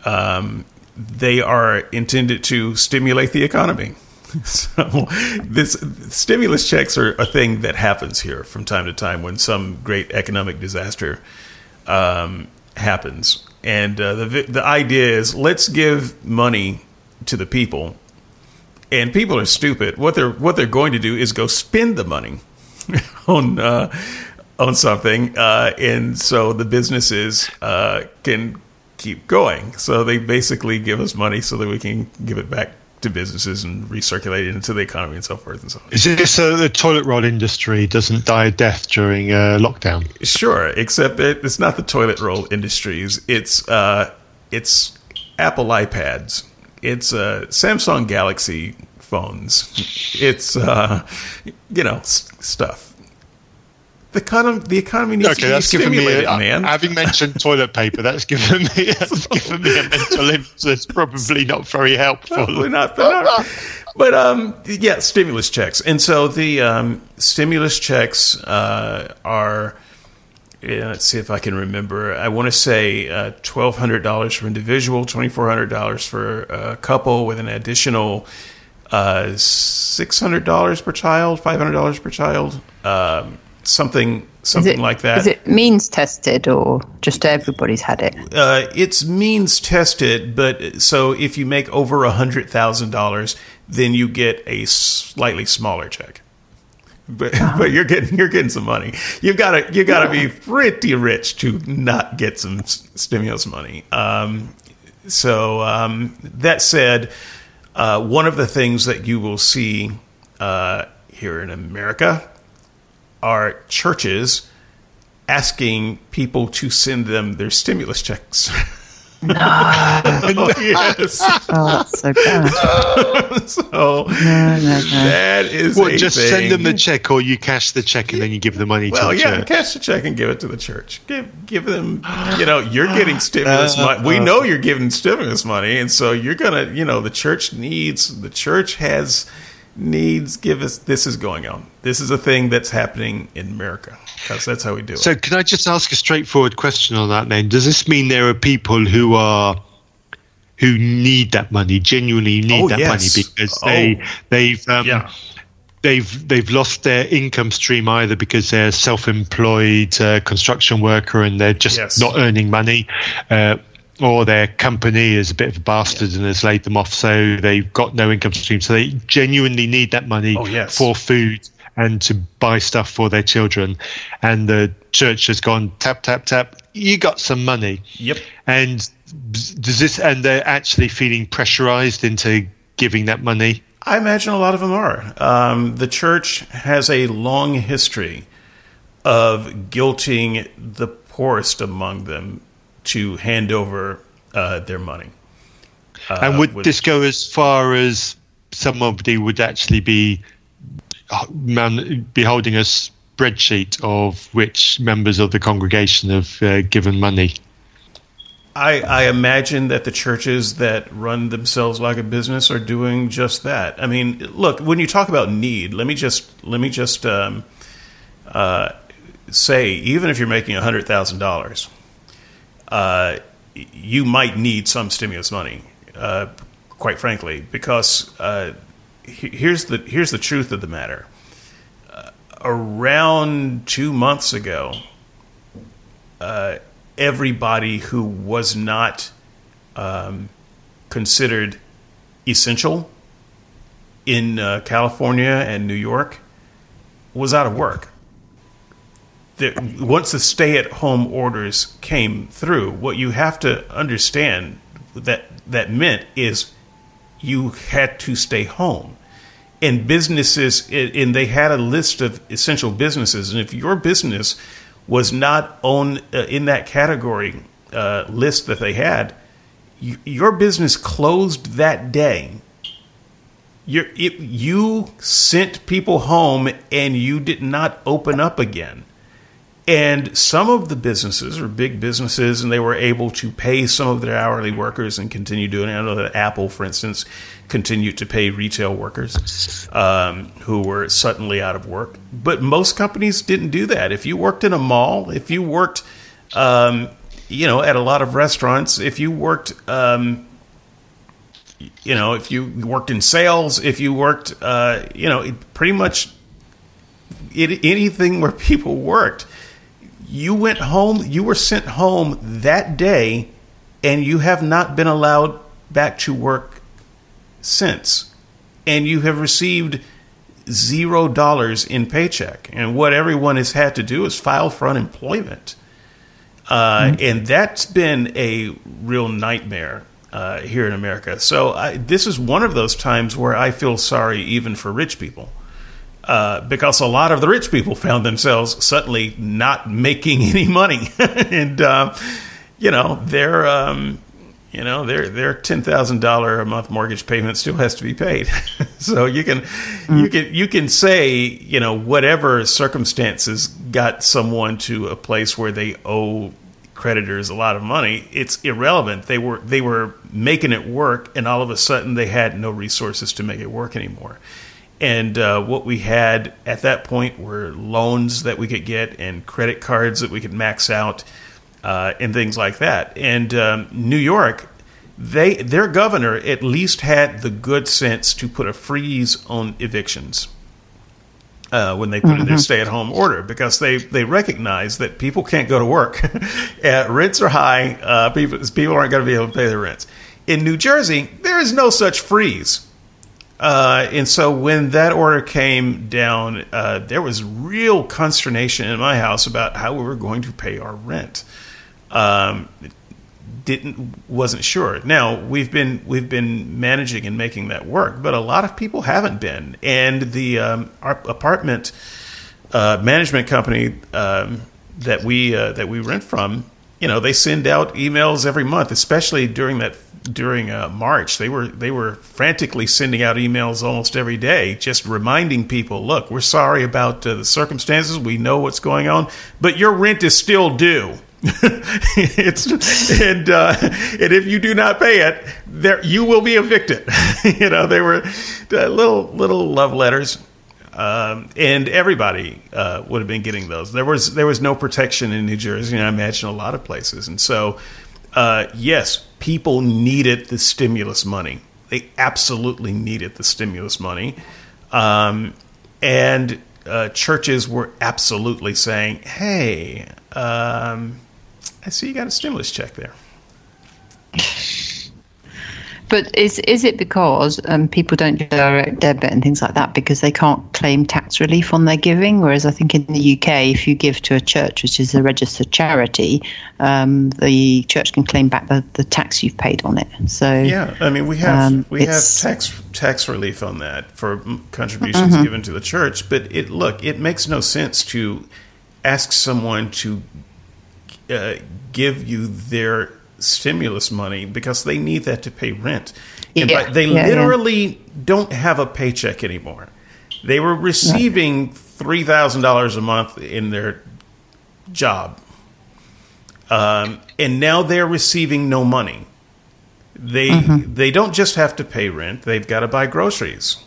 Um, they are intended to stimulate the economy. So, this stimulus checks are a thing that happens here from time to time when some great economic disaster um, happens. And uh, the the idea is let's give money to the people, and people are stupid. What they're what they're going to do is go spend the money on uh, on something, uh, and so the businesses uh, can keep going. So they basically give us money so that we can give it back to businesses and recirculate it into the economy and so forth and so on. Is this so the toilet roll industry doesn't die a death during uh, lockdown? Sure, except it, it's not the toilet roll industries. It's uh, it's Apple iPads. It's uh, Samsung Galaxy phones. It's uh, you know stuff the economy, the economy needs okay, to be stimulated, a, man. Having mentioned toilet paper, that's given me that's given me a mental image that's probably not very helpful. Probably not, but, not, but um, yeah, stimulus checks, and so the um, stimulus checks uh, are. Yeah, let's see if I can remember. I want to say uh, twelve hundred dollars for individual, twenty four hundred dollars for a couple, with an additional uh, six hundred dollars per child, five hundred dollars per child. Um, something something it, like that. Is it means tested or just everybody's had it? Uh, it's means tested, but so if you make over a hundred thousand dollars, then you get a slightly smaller check. But, oh. but you're getting you're getting some money. You've got to you got to be pretty rich to not get some stimulus money. Um, so um, that said, uh, one of the things that you will see uh, here in America are churches asking people to send them their stimulus checks. No. yes. Oh, that's so bad. so no, no, no. that is well, just thing. send them the check, or you cash the check and then you give the money well, to the yeah, church. cash the check and give it to the church. Give give them, you know, you're getting stimulus uh, money. We uh. know you're giving stimulus money, and so you're gonna, you know, the church needs. The church has needs give us this is going on. This is a thing that's happening in America because that's how we do so it. So, can I just ask a straightforward question on that? Then, does this mean there are people who are who need that money, genuinely need oh, that yes. money because oh, they they've um, yeah. they've they've lost their income stream either because they're self-employed uh, construction worker and they're just yes. not earning money. Uh, or their company is a bit of a bastard yeah. and has laid them off, so they've got no income stream. So they genuinely need that money oh, yes. for food and to buy stuff for their children. And the church has gone tap tap tap. You got some money. Yep. And does this? And they're actually feeling pressurized into giving that money. I imagine a lot of them are. Um, the church has a long history of guilting the poorest among them to hand over uh, their money. Uh, and would with, this go as far as somebody would actually be man, be holding a spreadsheet of which members of the congregation have uh, given money? I, I, imagine that the churches that run themselves like a business are doing just that. I mean, look, when you talk about need, let me just let me just um, uh, say, even if you're making hundred thousand dollars, uh, you might need some stimulus money, uh, quite frankly, because uh, here's the here's the truth of the matter. Uh, around two months ago, everybody who was not um, considered essential in California and New York was out of work. Once the stay-at-home orders came through, what you have to understand that that meant is you had to stay home. And businesses, and they had a list of essential businesses, and if your business was not on uh, in that category uh, list that they had, you, your business closed that day you you sent people home and you did not open up again. And some of the businesses are big businesses, and they were able to pay some of their hourly workers and continue doing it. I know that Apple, for instance, continued to pay retail workers um, who were suddenly out of work. But most companies didn't do that. If you worked in a mall, if you worked, um, you know, at a lot of restaurants, if you worked um, you know, if you worked in sales, if you worked, uh, you know, pretty much it, anything where people worked, you went home, you were sent home that day, and you have not been allowed back to work since. And you have received zero dollars in paycheck. And what everyone has had to do is file for unemployment. Uh, mm-hmm. And that's been a real nightmare uh, here in America. So I, this is one of those times where I feel sorry even for rich people. Uh, because a lot of the rich people found themselves suddenly not making any money, and uh, you know their um, you know their their ten thousand dollar a month mortgage payment still has to be paid. so you can mm. you can you can say you know whatever circumstances got someone to a place where they owe creditors a lot of money, it's irrelevant. They were they were making it work, and all of a sudden they had no resources to make it work anymore. And uh, what we had at that point were loans that we could get and credit cards that we could max out uh, and things like that. And um, New York, they their governor at least had the good sense to put a freeze on evictions uh, when they put mm-hmm. in their mm-hmm. stay-at-home order because they they recognize that people can't go to work, uh, rents are high, uh, people people aren't going to be able to pay their rents. In New Jersey, there is no such freeze. Uh, and so when that order came down, uh, there was real consternation in my house about how we were going to pay our rent. Um, didn't wasn't sure. Now we've been we've been managing and making that work, but a lot of people haven't been. And the um, apartment uh, management company um, that we uh, that we rent from, you know, they send out emails every month, especially during that during uh, March. They were they were frantically sending out emails almost every day, just reminding people, look, we're sorry about uh, the circumstances. We know what's going on, but your rent is still due it's and uh, and if you do not pay it, there you will be evicted. you know, they were uh, little little love letters, um, and everybody uh, would have been getting those. There was there was no protection in New Jersey, and I imagine a lot of places. And so, uh, yes, people needed the stimulus money. They absolutely needed the stimulus money, um, and uh, churches were absolutely saying, "Hey." Um, I see you got a stimulus check there. But is is it because um, people don't do direct debit and things like that because they can't claim tax relief on their giving? Whereas I think in the UK, if you give to a church which is a registered charity, um, the church can claim back the, the tax you've paid on it. So yeah, I mean we have um, we have tax tax relief on that for contributions mm-hmm. given to the church. But it look it makes no sense to ask someone to uh, give you their stimulus money because they need that to pay rent. And yeah, they yeah, literally yeah. don't have a paycheck anymore. They were receiving three thousand dollars a month in their job, um, and now they're receiving no money. They mm-hmm. they don't just have to pay rent; they've got to buy groceries.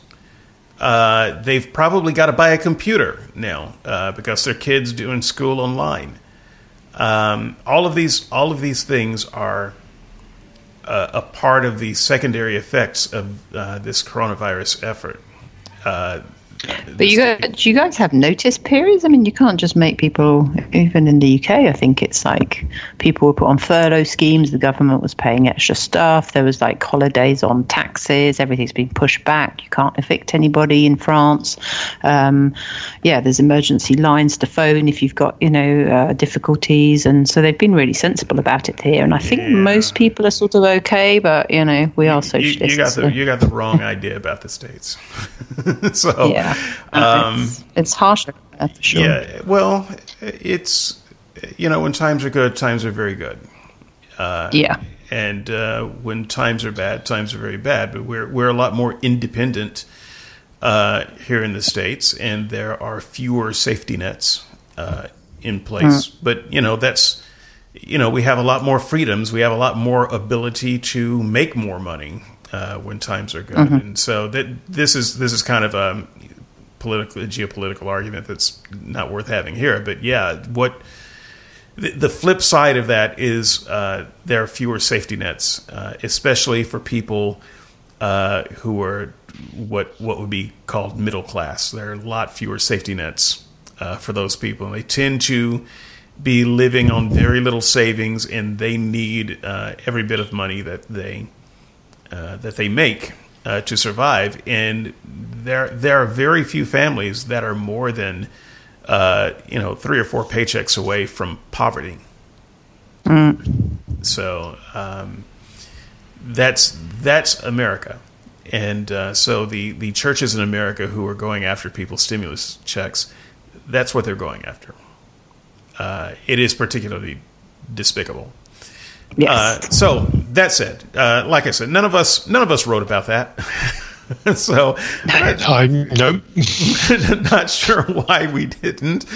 Uh, they've probably got to buy a computer now uh, because their kids doing school online. Um, all of these, all of these things are uh, a part of the secondary effects of uh, this coronavirus effort. Uh, but you guys, you guys have notice periods? I mean, you can't just make people, even in the UK, I think it's like people were put on furlough schemes, the government was paying extra stuff, there was like holidays on taxes, everything's been pushed back. You can't evict anybody in France. Um, yeah, there's emergency lines to phone if you've got, you know, uh, difficulties. And so they've been really sensible about it here. And I think yeah. most people are sort of okay, but, you know, we are socialists. You, you got, the, so. you got the wrong idea about the States. so, yeah. Um, it's, it's harsher, for sure. Yeah, well, it's you know when times are good, times are very good. Uh, yeah, and uh, when times are bad, times are very bad. But we're we're a lot more independent uh, here in the states, and there are fewer safety nets uh, in place. Mm. But you know that's you know we have a lot more freedoms. We have a lot more ability to make more money uh, when times are good, mm-hmm. and so that this is this is kind of a political geopolitical argument that's not worth having here. But yeah, what the, the flip side of that is uh, there are fewer safety nets, uh, especially for people uh, who are what what would be called middle class. There are a lot fewer safety nets uh, for those people, and they tend to be living on very little savings, and they need uh, every bit of money that they uh, that they make uh, to survive. And there there are very few families that are more than uh, you know three or four paychecks away from poverty. Mm. So um, that's that's America. And uh, so the, the churches in America who are going after people's stimulus checks, that's what they're going after. Uh, it is particularly despicable. Yes. Uh, so that said, uh, like I said, none of us none of us wrote about that. so I'm no, not sure why we didn't.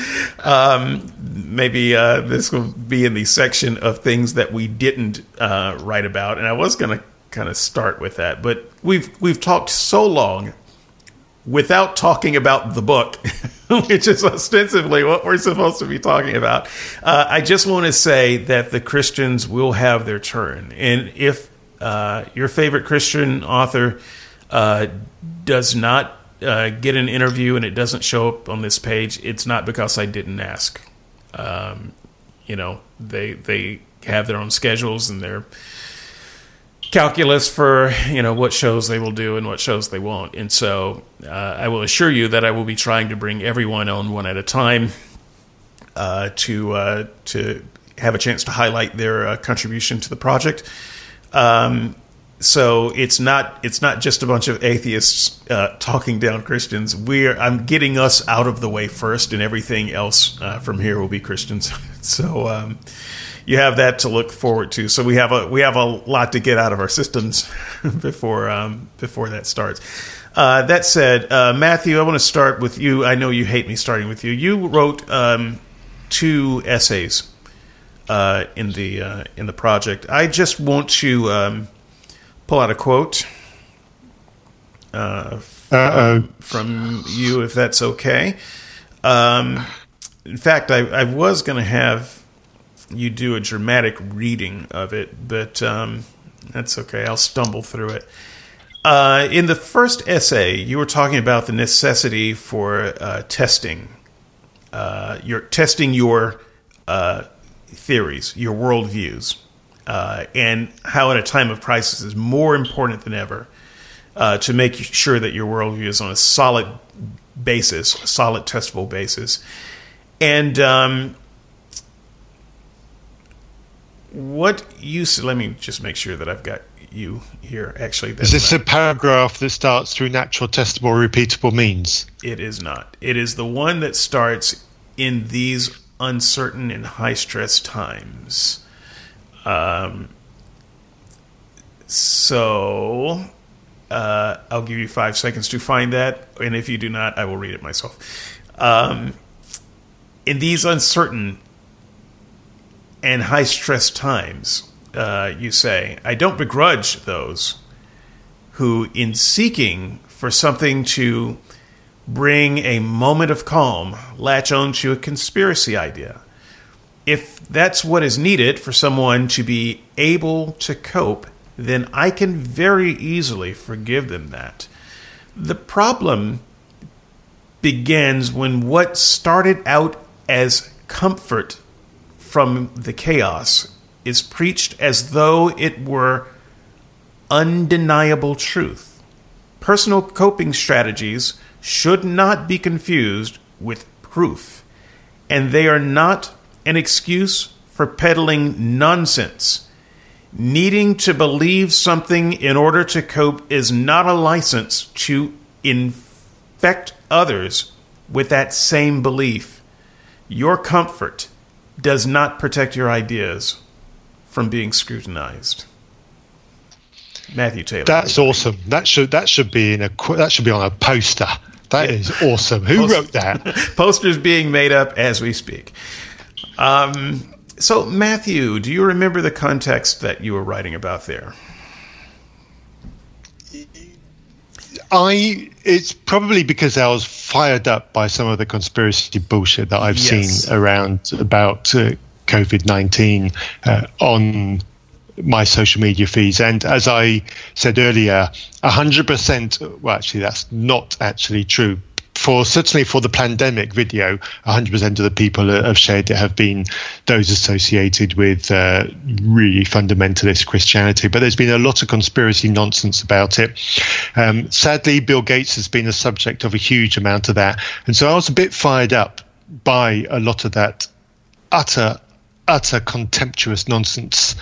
Um, maybe uh, this will be in the section of things that we didn't uh, write about, and I was going to kind of start with that, but we've we've talked so long without talking about the book, which is ostensibly what we're supposed to be talking about. Uh, I just want to say that the Christians will have their turn. And if uh, your favorite Christian author uh, does not uh, get an interview and it doesn't show up on this page, it's not because I didn't ask. Um, you know, they they have their own schedules and they're calculus for you know what shows they will do and what shows they won't. And so uh, I will assure you that I will be trying to bring everyone on one at a time uh, to uh, to have a chance to highlight their uh, contribution to the project. Um, so it's not it's not just a bunch of atheists uh, talking down Christians. We're I'm getting us out of the way first, and everything else uh, from here will be Christians. so. Um, you have that to look forward to. So we have a we have a lot to get out of our systems before um, before that starts. Uh, that said, uh, Matthew, I want to start with you. I know you hate me starting with you. You wrote um, two essays uh, in the uh, in the project. I just want to um, pull out a quote uh, from, from, you, if that's okay. Um, in fact, I, I was going to have you do a dramatic reading of it, but um, that's okay. I'll stumble through it. Uh, in the first essay, you were talking about the necessity for uh, testing. Uh, you're testing your uh, theories, your worldviews, uh, and how, at a time of crisis, is more important than ever uh, to make sure that your worldview is on a solid basis, a solid testable basis. And um, what you let me just make sure that I've got you here. Actually, is this not, a paragraph that starts through natural, testable, repeatable means? It is not. It is the one that starts in these uncertain and high stress times. Um, so uh, I'll give you five seconds to find that, and if you do not, I will read it myself. Um, in these uncertain and high stress times, uh, you say. I don't begrudge those who, in seeking for something to bring a moment of calm, latch on to a conspiracy idea. if that's what is needed for someone to be able to cope, then I can very easily forgive them that. The problem begins when what started out as comfort from the chaos is preached as though it were undeniable truth. Personal coping strategies should not be confused with proof, and they are not an excuse for peddling nonsense. Needing to believe something in order to cope is not a license to infect others with that same belief. Your comfort does not protect your ideas from being scrutinized. Matthew Taylor. That's awesome. That should that should be in a that should be on a poster. That is awesome. Who Post- wrote that? Posters being made up as we speak. Um, so, Matthew, do you remember the context that you were writing about there? I it's probably because I was fired up by some of the conspiracy bullshit that I've yes. seen around about uh, COVID nineteen uh, on my social media feeds. And as I said earlier, 100%, well, actually, that's not actually true. For certainly for the Plandemic video, 100% of the people that have shared it have been those associated with uh, really fundamentalist Christianity. But there's been a lot of conspiracy nonsense about it. Um, sadly, Bill Gates has been a subject of a huge amount of that. And so I was a bit fired up by a lot of that utter, utter contemptuous nonsense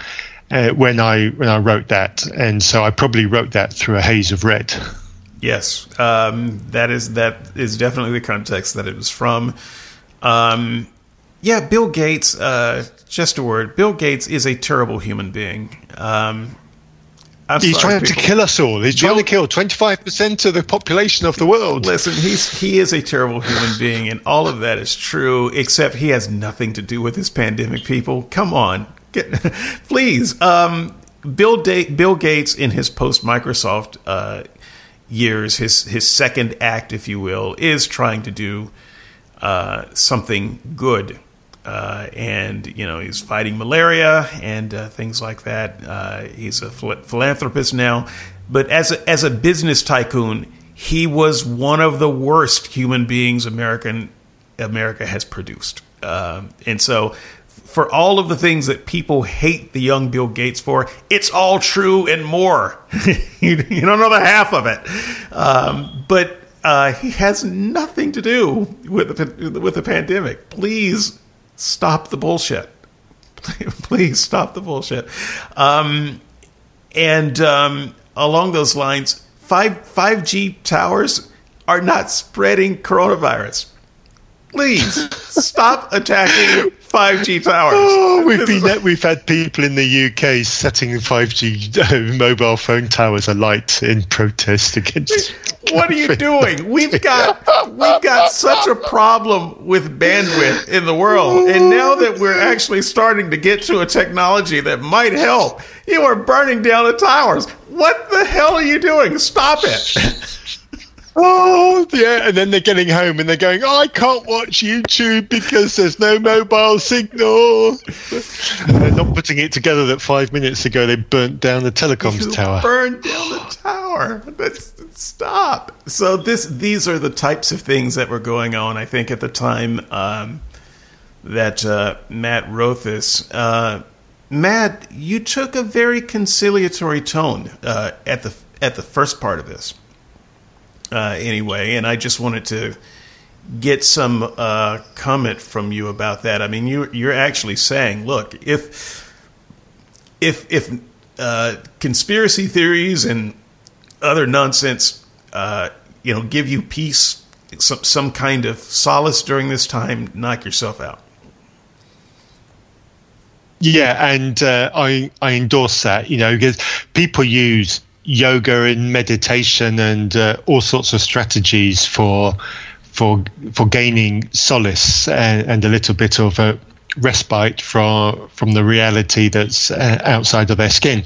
uh, when I when I wrote that, and so I probably wrote that through a haze of red. Yes, um, that is that is definitely the context that it was from. Um, yeah, Bill Gates. Uh, just a word. Bill Gates is a terrible human being. Um, he's sorry, trying people. to kill us all. He's Bill, trying to kill twenty five percent of the population of the world. Listen, he's he is a terrible human being, and all of that is true. Except he has nothing to do with this pandemic. People, come on, Get, please, um, Bill, da- Bill Gates in his post Microsoft uh, years, his his second act, if you will, is trying to do uh, something good. Uh, and you know he's fighting malaria and uh, things like that. Uh, he's a phil- philanthropist now, but as a, as a business tycoon, he was one of the worst human beings American America has produced. Um, and so for all of the things that people hate the young Bill Gates for, it's all true and more. you, you, don't know the half of it. Um, but uh, he has nothing to do with the, with the pandemic. Please stop the bullshit. Please stop the bullshit. Um, and um, along those lines, five five G towers are not spreading coronavirus. Please stop attacking 5G towers. Oh, we've been we've had people in the UK setting 5G uh, mobile phone towers alight in protest against. What are you doing? We've got we've got such a problem with bandwidth in the world, and now that we're actually starting to get to a technology that might help, you are burning down the towers. What the hell are you doing? Stop it. Oh, yeah. And then they're getting home and they're going, oh, I can't watch YouTube because there's no mobile signal. They're not putting it together that five minutes ago they burnt down the telecoms you tower. Burned down the tower. That's, stop. So this, these are the types of things that were going on. I think at the time um, that uh, Matt wrote this. Uh, Matt, you took a very conciliatory tone uh, at the at the first part of this uh, anyway, and I just wanted to get some uh, comment from you about that. I mean, you you're actually saying, look, if if if uh, conspiracy theories and other nonsense, uh, you know, give you peace, some some kind of solace during this time, knock yourself out. Yeah, and uh, I I endorse that. You know, because people use yoga and meditation and uh, all sorts of strategies for for for gaining solace and, and a little bit of a respite from from the reality that's uh, outside of their skin.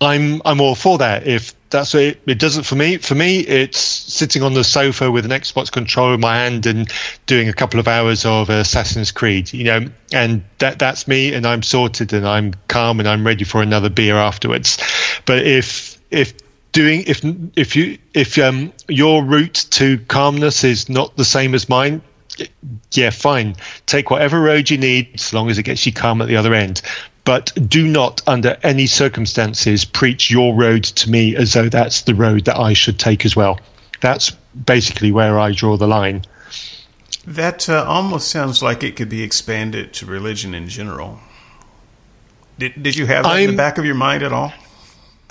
I'm I'm all for that. If that's it, it doesn't for me. For me, it's sitting on the sofa with an Xbox controller in my hand and doing a couple of hours of Assassin's Creed. You know, and that that's me, and I'm sorted, and I'm calm, and I'm ready for another beer afterwards. But if if doing if if you if um your route to calmness is not the same as mine yeah fine. Take whatever road you need as long as it gets you calm at the other end. But do not under any circumstances preach your road to me as though that's the road that I should take as well. That's basically where I draw the line. That uh, almost sounds like it could be expanded to religion in general. Did, did you have that I'm, in the back of your mind at all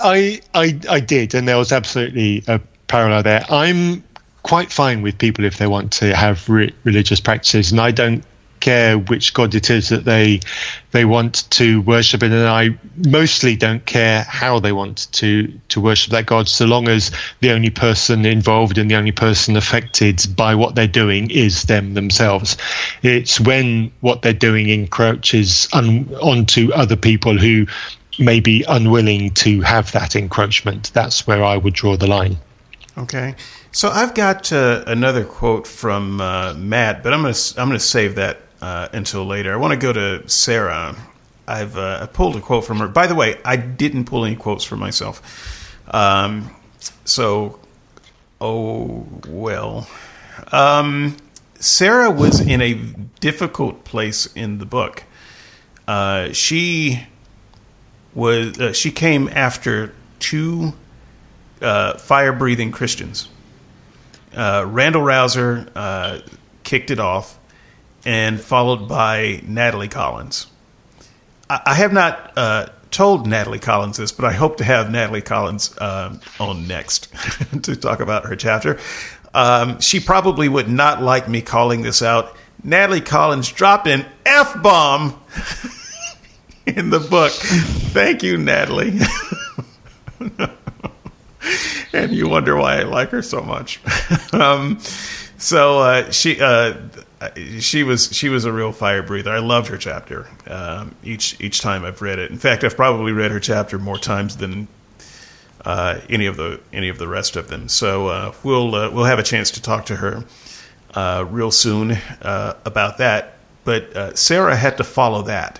I, I I did, and there was absolutely a parallel there. I'm quite fine with people if they want to have re- religious practices, and I don't care which god it is that they they want to worship and I mostly don't care how they want to to worship that god so long as the only person involved and the only person affected by what they're doing is them themselves it's when what they're doing encroaches on, onto other people who may be unwilling to have that encroachment. That's where I would draw the line. Okay, so I've got uh, another quote from uh, Matt, but I'm going to I'm to save that uh, until later. I want to go to Sarah. I've uh, pulled a quote from her. By the way, I didn't pull any quotes for myself. Um, so, oh well. Um, Sarah was in a difficult place in the book. Uh, she was uh, she came after two uh, fire breathing Christians. Uh, Randal Rauser uh, kicked it off, and followed by Natalie Collins. I, I have not uh, told Natalie Collins this, but I hope to have Natalie Collins um, on next to talk about her chapter. Um, she probably would not like me calling this out. Natalie Collins dropped an F bomb in the book. Thank you, Natalie. and you wonder why I like her so much. um, so uh, she uh, she was she was a real fire breather. I loved her chapter um, each each time I've read it. In fact, I've probably read her chapter more times than uh, any of the any of the rest of them. So uh, we'll uh, we'll have a chance to talk to her uh, real soon about that. But Sarah had to follow that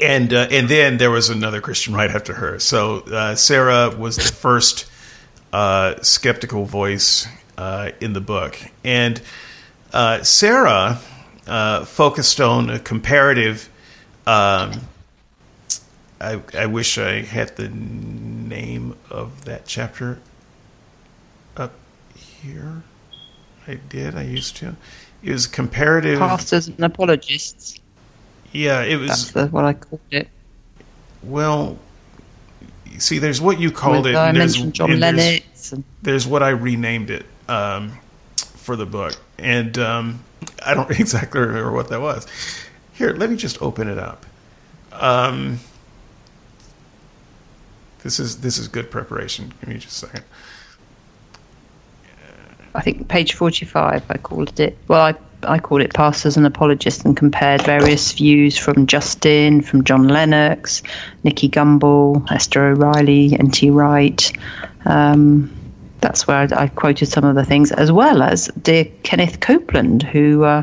and uh, and then there was another Christian right after her. So uh, Sarah was the first uh, skeptical voice uh, in the book, and uh, Sarah uh, focused on a comparative. Um, I, I wish I had the name of that chapter up here. I did. I used to. It was comparative pastors and apologists. Yeah, it was. That's what I called it. Well, see, there's what you called With, it. I there's, mentioned John Lennox. There's, there's, what I renamed it um, for the book, and um, I don't exactly remember what that was. Here, let me just open it up. Um, this is this is good preparation. Give me just a second. I think page forty-five. I called it. Well, I I called it Pastors and Apologists and compared various views from Justin, from John Lennox, Nicky Gumbel, Esther O'Reilly, N.T. Wright. Um, that's where I, I, quoted some of the things, as well as dear Kenneth Copeland, who uh,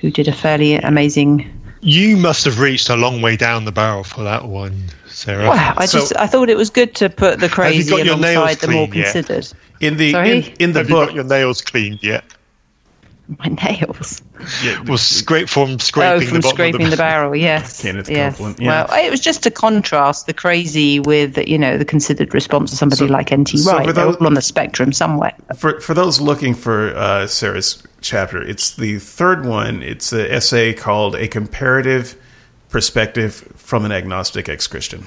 who did a fairly amazing. You must have reached a long way down the barrel for that one, Sarah. Well, I so, just I thought it was good to put the crazy alongside the more considered. In the in, in, the have book, you got your nails cleaned yet? My nails. Yeah, well, scrape from scraping. Oh, from the scraping the, the, barrel. Yes. Kenneth yes. Copeland. Yeah. Well, it was just to contrast the crazy with you know the considered response of somebody so, like N.T. So Wright. Those, on the spectrum somewhere. For for those looking for uh, Sarah's chapter, it's the third one. It's an essay called "A Comparative Perspective from an Agnostic Ex-Christian."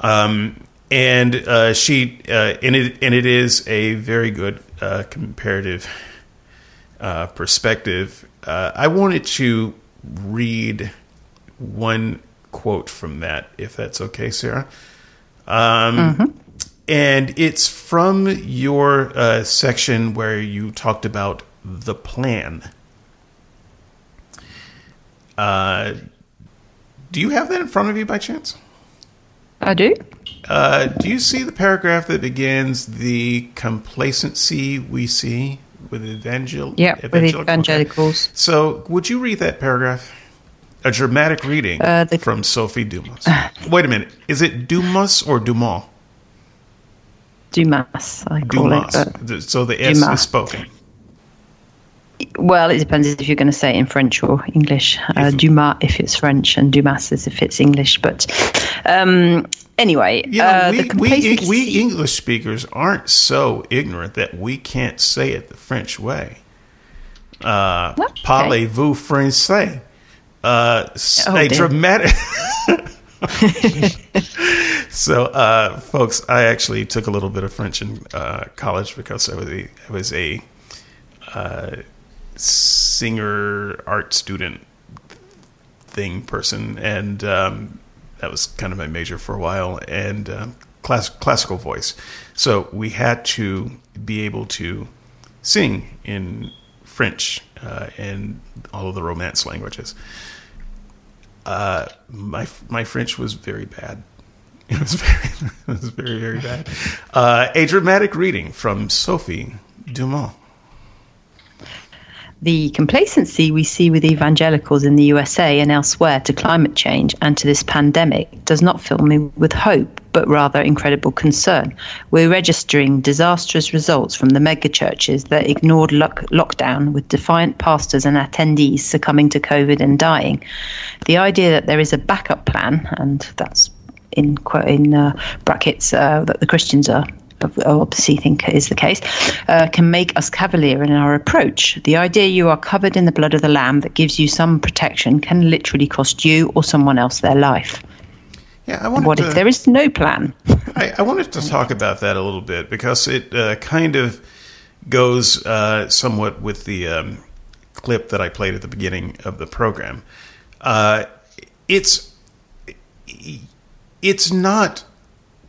Um, and uh, she uh, and it and it is a very good uh, comparative uh, perspective, uh, I wanted to read one quote from that, if that's okay, Sarah. Um, mm-hmm. And it's from your uh, section where you talked about the plan. Uh, do you have that in front of you by chance? I do. Uh, do you see the paragraph that begins the complacency we see with evangel? Yeah, with evangelical- evangelicals. So, would you read that paragraph? A dramatic reading Uh, the- from Sophie Dumas. Wait a minute. Is it Dumas or Dumas? Dumas, I call Dumas. it. so the S Dumas. is spoken. Well, it depends if you're going to say it in French or English. Uh, Dumas if it's French, and Dumas if it's English. But um, anyway, know, uh, we, we, we English speakers aren't so ignorant that we can't say it the French way. Uh, Okay. Parlez-vous français? Uh, Oh, a dear. dramatic. so, uh, folks, I actually took a little bit of French in uh, college because I was a, I was a uh, singer art student thing person, and um, that was kind of my major for a while, and um, class, classical voice. So we had to be able to sing in French uh, and all of the Romance languages. Uh, my my French was very bad. It was very it was very very bad. Uh, a dramatic reading from Sophie Dumont. The complacency we see with evangelicals in the USA and elsewhere to climate change and to this pandemic does not fill me with hope, but rather incredible concern. We're registering disastrous results from the megachurches that ignored lock- lockdown, with defiant pastors and attendees succumbing to COVID and dying. The idea that there is a backup plan, and that's in in uh, brackets uh, that the Christians are obviously think is the case, uh, can make us cavalier in our approach. The idea you are covered in the blood of the Lamb that gives you some protection can literally cost you or someone else their life. Yeah, I wanted What to, if there is no plan? I, I wanted to talk about that a little bit because it uh, kind of goes uh, somewhat with the um, clip that I played at the beginning of the program. Uh, it's it's not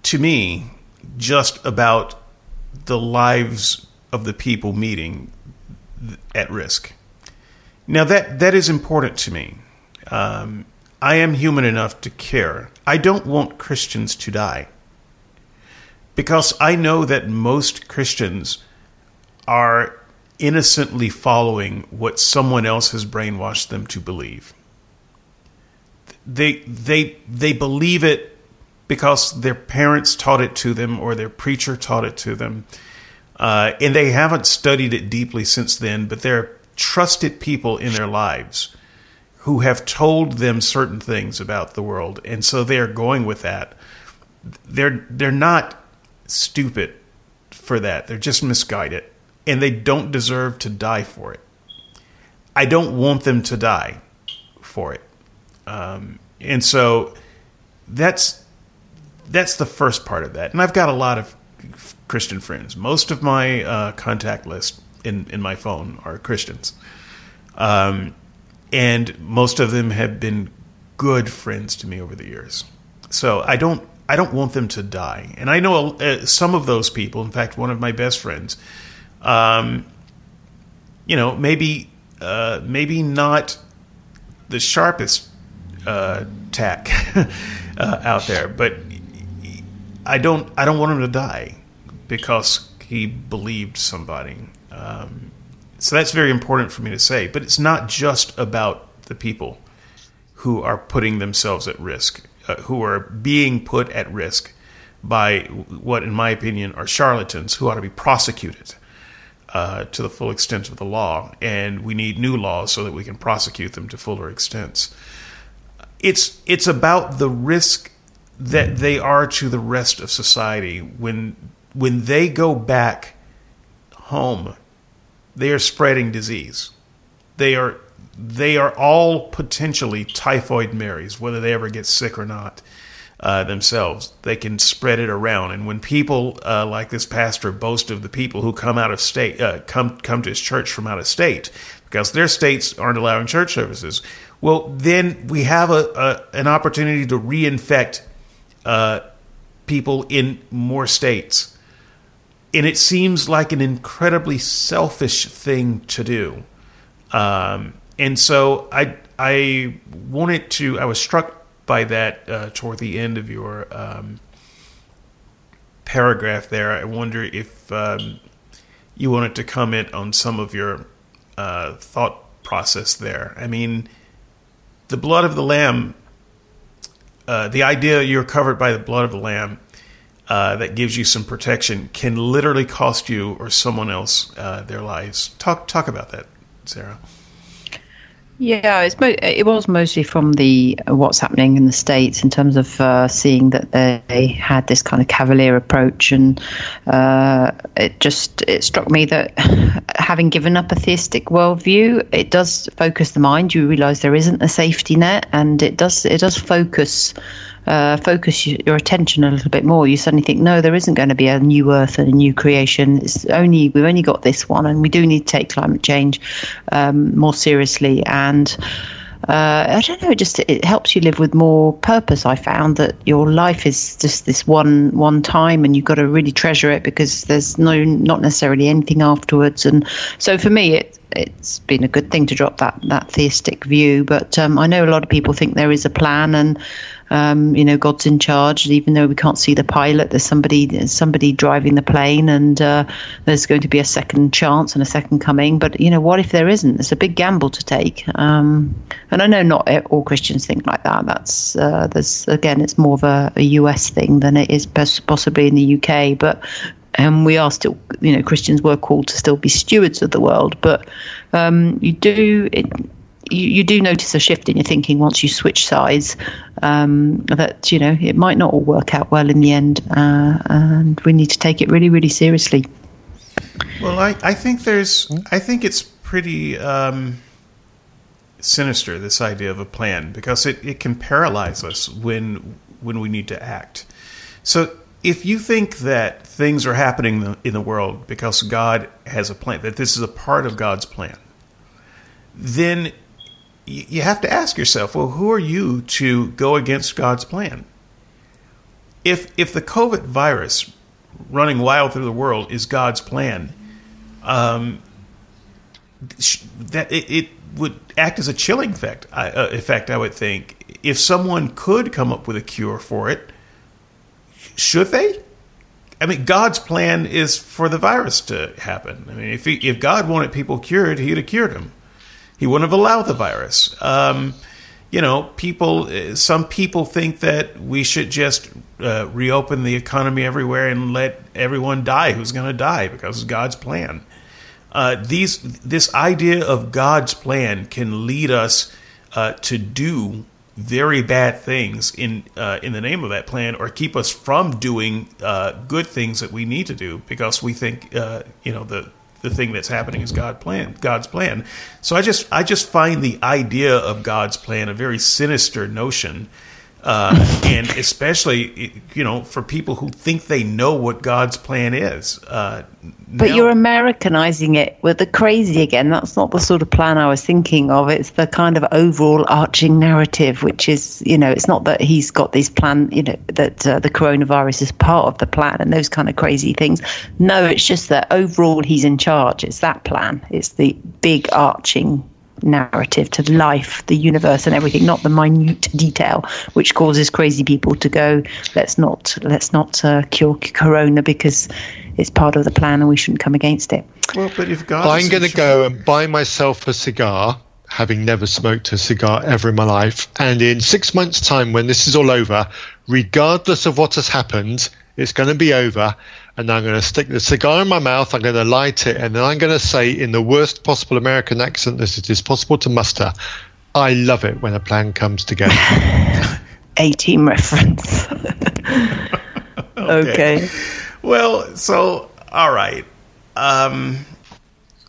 to me just about the lives of the people meeting at risk. Now that that is important to me. Um, I am human enough to care. I don't want Christians to die because I know that most Christians are innocently following what someone else has brainwashed them to believe. They they they believe it because their parents taught it to them or their preacher taught it to them. Uh, and they haven't studied it deeply since then, but they're trusted people in their lives who have told them certain things about the world, and so they're going with that. They're they're not stupid for that. They're just misguided, and they don't deserve to die for it. I don't want them to die for it, um, and so that's that's the first part of that. And I've got a lot of Christian friends. Most of my uh, contact list in in my phone are Christians. Um, and most of them have been good friends to me over the years. So I don't I don't want them to die. And I know uh, some of those people. In fact, one of my best friends, um, you know, maybe uh, maybe not the sharpest uh, tack uh, out there, but I don't I don't want him to die because he believed somebody. Um, so that's very important for me to say. But it's not just about the people who are putting themselves at risk, uh, who are being put at risk by what, in my opinion, are charlatans who ought to be prosecuted uh, to the full extent of the law. And we need new laws so that we can prosecute them to fuller extents. It's it's about the risk that they are to the rest of society when when they go back home they are spreading disease. They are they are all potentially typhoid Marys, whether they ever get sick or not uh, themselves. They can spread it around, and when people uh, like this pastor boast of the people who come out of state, uh, come come to his church from out of state because their states aren't allowing church services, well, then we have a, a an opportunity to reinfect uh, people in more states and it seems like an incredibly selfish thing to do. Um, and so I I wanted to I was struck by that uh, toward the end of your um, paragraph there. I wonder if um, you wanted to comment on some of your uh, thought process there. I mean, the blood of the lamb, uh, the idea you're covered by the blood of the lamb. Uh, that gives you some protection can literally cost you or someone else uh, their lives. Talk talk about that, Sarah. Yeah, it's mo- it was mostly from the uh, what's happening in the states in terms of uh, seeing that they had this kind of cavalier approach, and uh, it just it struck me that having given up a theistic worldview, it does focus the mind. You realise there isn't a safety net, and it does it does focus uh, focus your attention a little bit more, you suddenly think, no, there isn't going to be a new Earth and a new creation. It's only we've only got this one, and we do need to take climate change um, more seriously. And uh, I don't know, it just it helps you live with more purpose. I found that your life is just this one one time, and you've got to really treasure it because there's no not necessarily anything afterwards. And so for me, it it's been a good thing to drop that that theistic view. But um, I know a lot of people think there is a plan, and um, you know, God's in charge. Even though we can't see the pilot, there's somebody there's somebody driving the plane, and uh, there's going to be a second chance and a second coming. But you know, what if there isn't? It's a big gamble to take. Um, and I know not all Christians think like that. That's uh, there's again, it's more of a, a US thing than it is possibly in the UK. But and we are still, you know, Christians were called to still be stewards of the world, but um, you do it, you, you, do notice a shift in your thinking once you switch sides. Um, that you know it might not all work out well in the end, uh, and we need to take it really, really seriously. Well, I, I think there's I think it's pretty um, sinister this idea of a plan because it, it can paralyze us when when we need to act. So if you think that things are happening in the world because God has a plan, that this is a part of God's plan, then you have to ask yourself, well, who are you to go against God's plan? If if the COVID virus running wild through the world is God's plan, um, that it, it, would act as a chilling effect. Uh, effect, I would think, if someone could come up with a cure for it, should they? I mean, God's plan is for the virus to happen. I mean, if he, if God wanted people cured, He'd have cured them. He wouldn't have allowed the virus. Um, you know, people. Some people think that we should just uh, reopen the economy everywhere and let everyone die who's going to die because it's God's plan. Uh, these this idea of God's plan can lead us uh, to do very bad things in uh, in the name of that plan, or keep us from doing uh, good things that we need to do because we think uh, you know the the thing that's happening is God plan, God's plan. So I just I just find the idea of God's plan a very sinister notion, uh, and especially you know for people who think they know what God's plan is. Uh, but now, you're Americanizing it with the crazy again. That's not the sort of plan I was thinking of. It's the kind of overall arching narrative, which is, you know, it's not that he's got this plan, you know, that uh, the coronavirus is part of the plan and those kind of crazy things. No, it's just that overall he's in charge. It's that plan. It's the big arching narrative to life, the universe, and everything, not the minute detail, which causes crazy people to go, let's not let's not uh, cure corona because it's part of the plan and we shouldn't come against it. Well, but if God, I'm going to go and buy myself a cigar. Having never smoked a cigar ever in my life, and in six months' time, when this is all over, regardless of what has happened, it's going to be over, and I'm going to stick the cigar in my mouth. I'm going to light it, and then I'm going to say, in the worst possible American accent that it is possible to muster, I love it when a plan comes together. A team reference. okay. okay. Well, so all right. Um,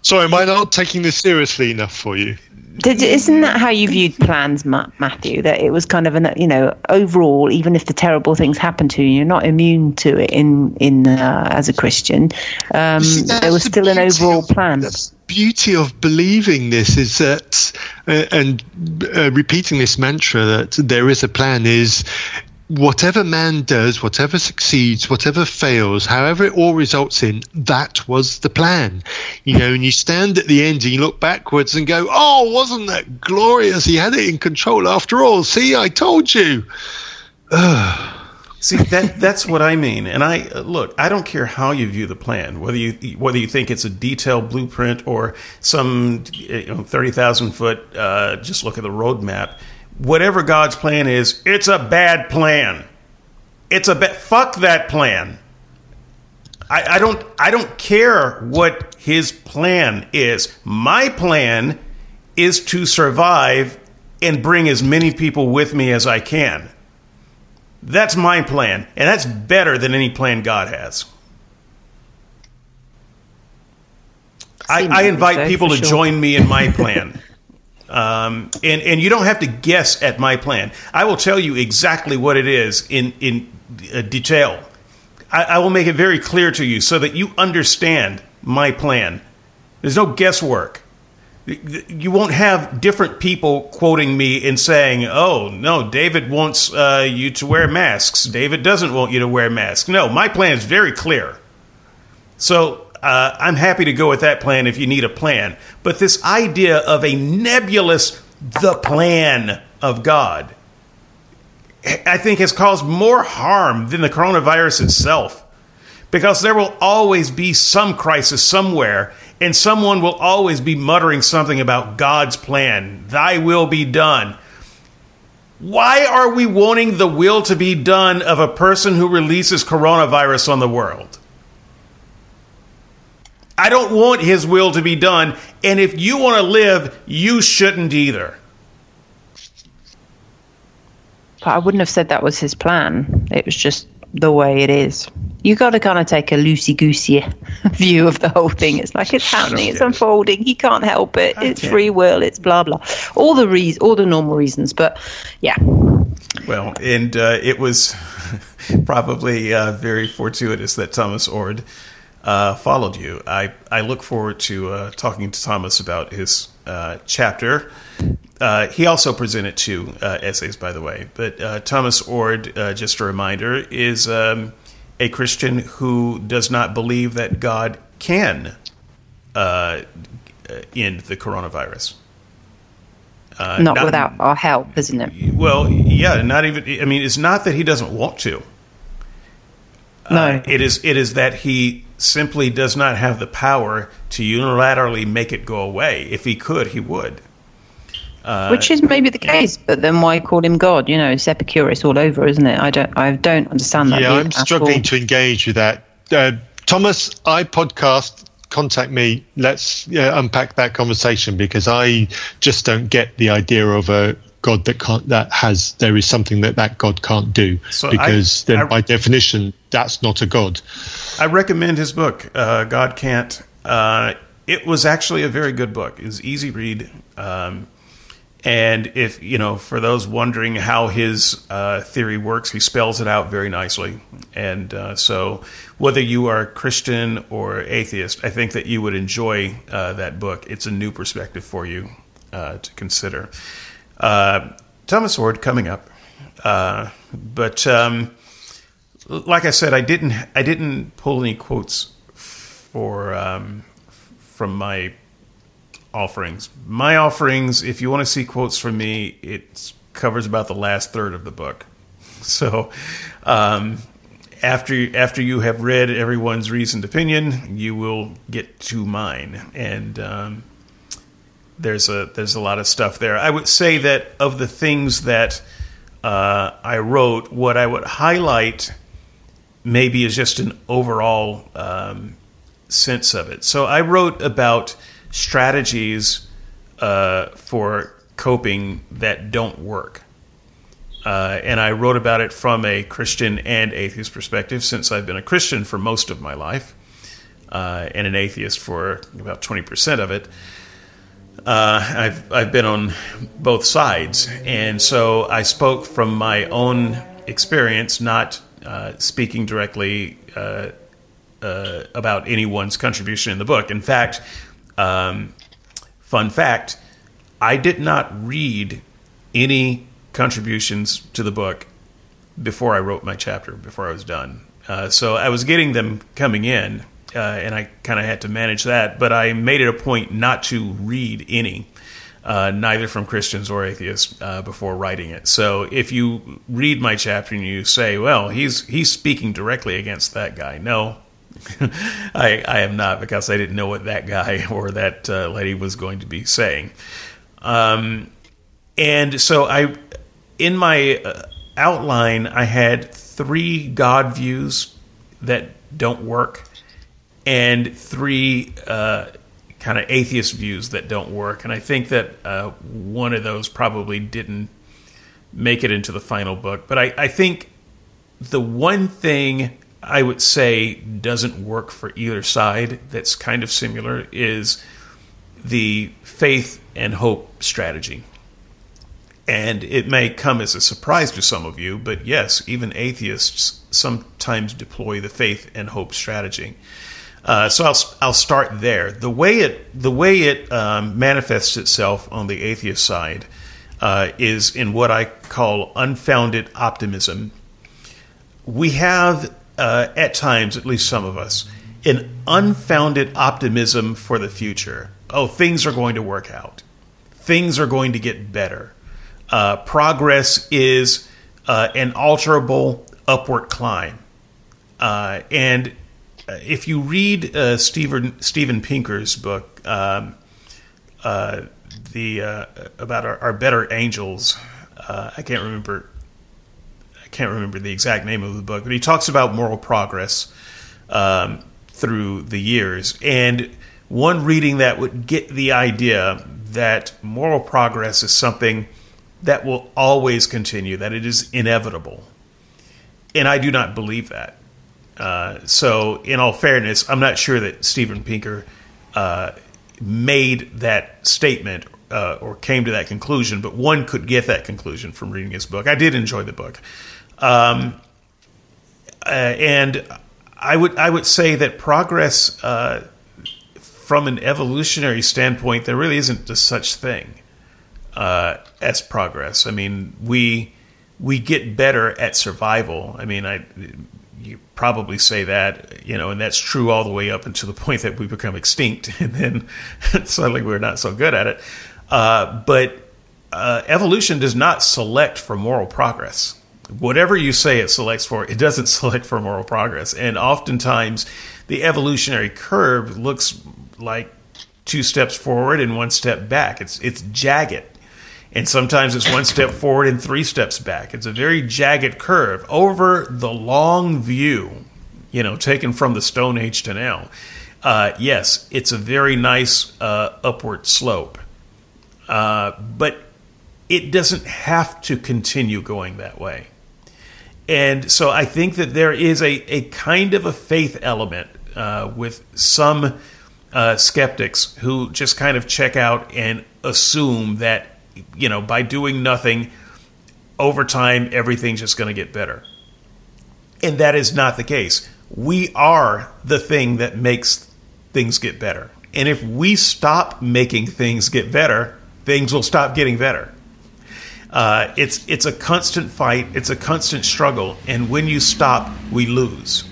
Sorry, am I not taking this seriously enough for you? Did, isn't that how you viewed plans, Matthew? That it was kind of an, you know, overall, even if the terrible things happen to you, you're not immune to it in in uh, as a Christian. Um, see, there was still an overall of, plan. The beauty of believing this is that, uh, and uh, repeating this mantra that there is a plan is whatever man does, whatever succeeds, whatever fails, however it all results in, that was the plan. You know, and you stand at the end and you look backwards and go, oh, wasn't that glorious? He had it in control after all. See, I told you. Ugh. See that that's what I mean. And I look, I don't care how you view the plan, whether you whether you think it's a detailed blueprint or some you know, thirty thousand foot. Uh, just look at the roadmap. Whatever God's plan is, it's a bad plan. It's a bad. Fuck that plan. I, I don't. I don't care what his plan is. My plan is to survive and bring as many people with me as I can. That's my plan, and that's better than any plan God has. I, I invite people to sure. join me in my plan. Um, and, and you don't have to guess at my plan. I will tell you exactly what it is in, in uh, detail. I, I will make it very clear to you so that you understand my plan. There's no guesswork you won't have different people quoting me and saying, "Oh no, David wants uh, you to wear masks. David doesn't want you to wear masks." No, my plan is very clear. So uh, I'm happy to go with that plan if you need a plan. But this idea of a nebulous the plan of God, I think, has caused more harm than the coronavirus itself. Because there will always be some crisis somewhere, and someone will always be muttering something about God's plan. Thy will be done. Why are we wanting the will to be done of a person who releases coronavirus on the world? I don't want his will to be done, and if you want to live, you shouldn't either. But I wouldn't have said that was his plan. It was just the way it is. You got to kind of take a loosey goosey view of the whole thing. It's like it's happening, it's unfolding. He can't help it. It's free will. It's blah blah. All the reas, all the normal reasons. But yeah, Well, and uh, it was probably uh, very fortuitous that Thomas Oord uh, followed you. I, I look forward to uh, talking to Thomas about his uh, chapter. Uh, he also presented two uh, essays, by the way. But uh, Thomas Oord, uh, just a reminder, is um, a Christian who does not believe that God can uh, end the coronavirus. Uh, not, without our help, isn't it? well, yeah, not even. I mean, it's not that he doesn't want to. No. Uh, it is. It is that he simply does not have the power to unilaterally make it go away. If he could, he would. Uh, Which is maybe the case, but then why call him God? You know, it's Epicurus all over, isn't it? I don't, I don't understand that. Yeah, I'm struggling all. to engage with that. Uh, Thomas, I podcast. Contact me. Let's uh, unpack that conversation because I just don't get the idea of a God that can't that has there is something that that God can't do So I- because then I- by definition that's not a God. I recommend his book, uh, God Can't. Uh, it was actually a very good book. It was easy read. Um, and if, you know, for those wondering how his uh, theory works, he spells it out very nicely. And uh, so, whether you are Christian or atheist, I think that you would enjoy uh, that book. It's a new perspective for you uh, to consider. Uh, Thomas Oord coming up. Uh, but. Um, like I said, I didn't I didn't pull any quotes for um, from my offerings. My offerings, if you want to see quotes from me, it covers about the last third of the book. So um, after after you have read everyone's reasoned opinion, you will get to mine, and um, there's a there's a lot of stuff there. I would say that of the things that uh, I wrote, what I would highlight maybe is just an overall um, sense of it. So I wrote about strategies uh, for coping that don't work. Uh, and I wrote about it from a Christian and atheist perspective since I've been a Christian for most of my life uh, and an atheist for about 20% of it. Uh, I've, I've been on both sides. And so I spoke from my own experience, not uh, speaking directly uh, uh, about anyone's contribution in the book. In fact, um, fun fact, I did not read any contributions to the book before I wrote my chapter, before I was done. Uh, so I was getting them coming in, uh, and I kind of had to manage that. But I made it a point not to read any, uh, neither from Christians or atheists, uh, before writing it. So if you read my chapter and you say, "Well, he's he's speaking directly against that guy," no. I, I am not because I didn't know what that guy or that uh, lady was going to be saying. Um, and so I, in my uh, outline, I had three God views that don't work, and three uh, kind of atheist views that don't work. And I think that uh, one of those probably didn't make it into the final book. But I, I think the one thing I would say doesn't work for either side that's kind of similar is the faith and hope strategy. And it may come as a surprise to some of you, but yes, even atheists sometimes deploy the faith and hope strategy. Uh, so I'll I'll start there. The way it the way it um, manifests itself on the atheist side uh, is in what I call unfounded optimism. We have uh, at times, at least some of us, an unfounded optimism for the future. Oh, things are going to work out. Things are going to get better. Uh, progress is uh, an alterable upward climb. Uh, and if you read uh, Steven, Steven Pinker's book, um, uh, the about our, our, better angels, I can't remember. I can't remember the exact name of the book, but he talks about moral progress um, through the years. And one reading that would get the idea that moral progress is something that will always continue, that it is inevitable. And I do not believe that. Uh, so, in all fairness, I'm not sure that Steven Pinker uh, made that statement uh, or came to that conclusion, but one could get that conclusion from reading his book. I did enjoy the book, um, uh, and I would I would say that progress, uh, from an evolutionary standpoint, there really isn't a such thing as progress. I mean, we we get better at survival. I mean, I you probably say that, you know, and that's true all the way up until the point that we become extinct, and then suddenly we're not so good at it. Uh, but uh, evolution does not select for moral progress. Whatever you say it selects for, it doesn't select for moral progress. And oftentimes, the evolutionary curve looks like two steps forward and one step back. It's it's jagged and sometimes it's one step forward and three steps back. It's a very jagged curve over the long view, you know, taken from the Stone Age to now. Uh, yes, it's a very nice uh, upward slope, uh, but it doesn't have to continue going that way. And so I think that there is a, a kind of a faith element uh, with some uh, skeptics who just kind of check out and assume that you know, by doing nothing, over time, everything's just going to get better. And that is not the case. We are the thing that makes things get better. And if we stop making things get better, things will stop getting better. Uh, it's it's a constant fight. It's a constant struggle, and when you stop, we lose.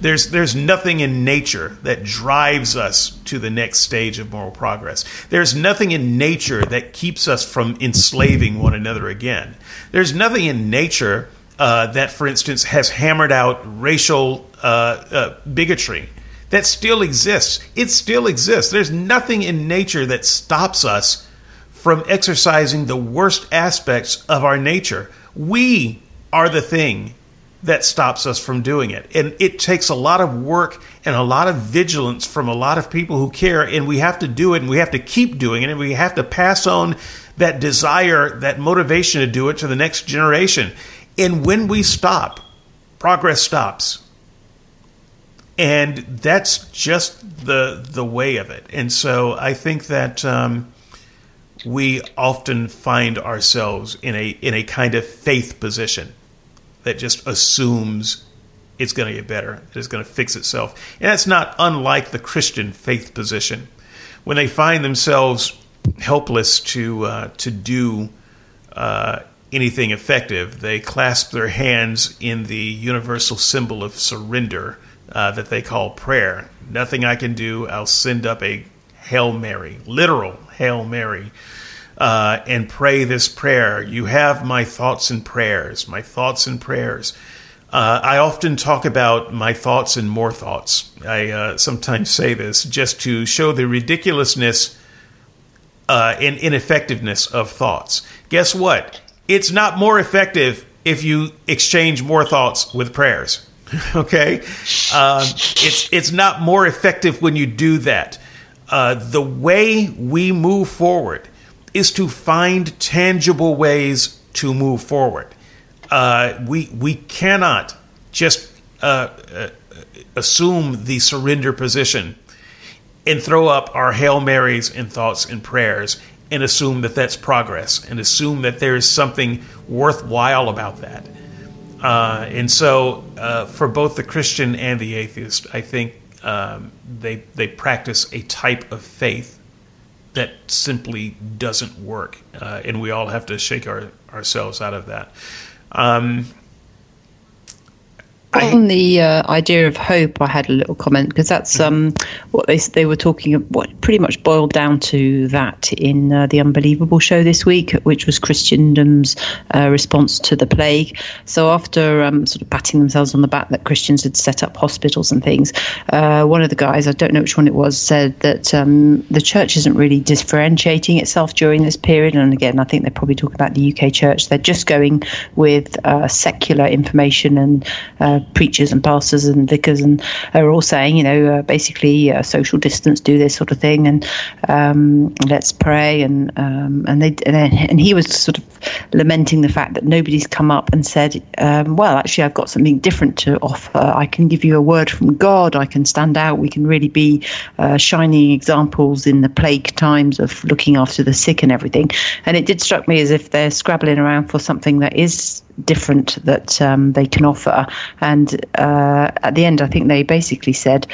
There's, there's nothing in nature that drives us to the next stage of moral progress. There's nothing in nature that keeps us from enslaving one another again. There's nothing in nature uh, that, for instance, has hammered out racial uh, uh, bigotry. That still exists. It still exists. There's nothing in nature that stops us from exercising the worst aspects of our nature. We are the thing that stops us from doing it. And it takes a lot of work and a lot of vigilance from a lot of people who care. And we have to do it and we have to keep doing it. And we have to pass on that desire, that motivation to do it to the next generation. And when we stop, progress stops. And that's just the the way of it. And so I think that um, we often find ourselves in a in a kind of faith position that just assumes it's going to get better, it's going to fix itself. And that's not unlike the Christian faith position. When they find themselves helpless to uh, to do uh, anything effective, they clasp their hands in the universal symbol of surrender uh, that they call prayer. Nothing I can do, I'll send up a Hail Mary, literal Hail Mary, uh, and pray this prayer. You have my thoughts and prayers, my thoughts and prayers. Uh, I often talk about my thoughts and more thoughts. I uh, sometimes say this just to show the ridiculousness uh, and ineffectiveness of thoughts. Guess what? It's not more effective if you exchange more thoughts with prayers. okay, um, it's it's not more effective when you do that. Uh, the way we move forward is to find tangible ways to move forward. Uh, we we cannot just uh, uh, assume the surrender position and throw up our hail marys and thoughts and prayers and assume that that's progress and assume that there is something worthwhile about that. Uh, and so, uh, for both the Christian and the atheist, I think um, they they practice a type of faith that simply doesn't work, uh, and we all have to shake our, ourselves out of that. Um, on the uh, idea of hope, I had a little comment because that's mm-hmm. um, what they they were talking. What pretty much boiled down to that in uh, the Unbelievable show this week, which was Christendom's uh, response to the plague. So after um, sort of patting themselves on the back that Christians had set up hospitals and things, uh, one of the guys, I don't know which one it was, said that um, the church isn't really differentiating itself during this period. And again, I think they're probably talking about the UK church. They're just going with uh, secular information and preachers and pastors and vicars and are all saying, you know, uh, basically uh, social distance, do this sort of thing, and um, let's pray. And um, and they and, and, he was sort of lamenting the fact that nobody's come up and said, um, well, actually, I've got something different to offer. I can give you a word from God. I can stand out. We can really be uh, shining examples in the plague times of looking after the sick and everything. And it did struck me as if they're scrabbling around for something that is different that um, they can offer. And uh, at the end, I think they basically said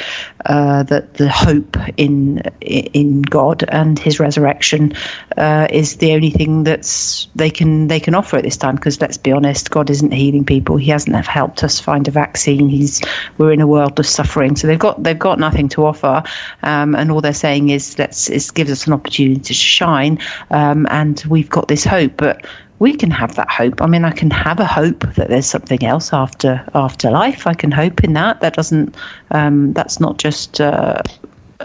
uh, that the hope in in God and His resurrection uh, is the only thing that's they can they can offer at this time. Because let's be honest, God isn't healing people. He hasn't helped us find a vaccine. He's we're in a world of suffering, so they've got they've got nothing to offer. Um, and all they're saying is let's it gives us an opportunity to shine, um, and we've got this hope, but we can have that hope. I mean, I can have a hope that there's something else after after life. I can hope in that. That doesn't. Um, that's not just. Uh,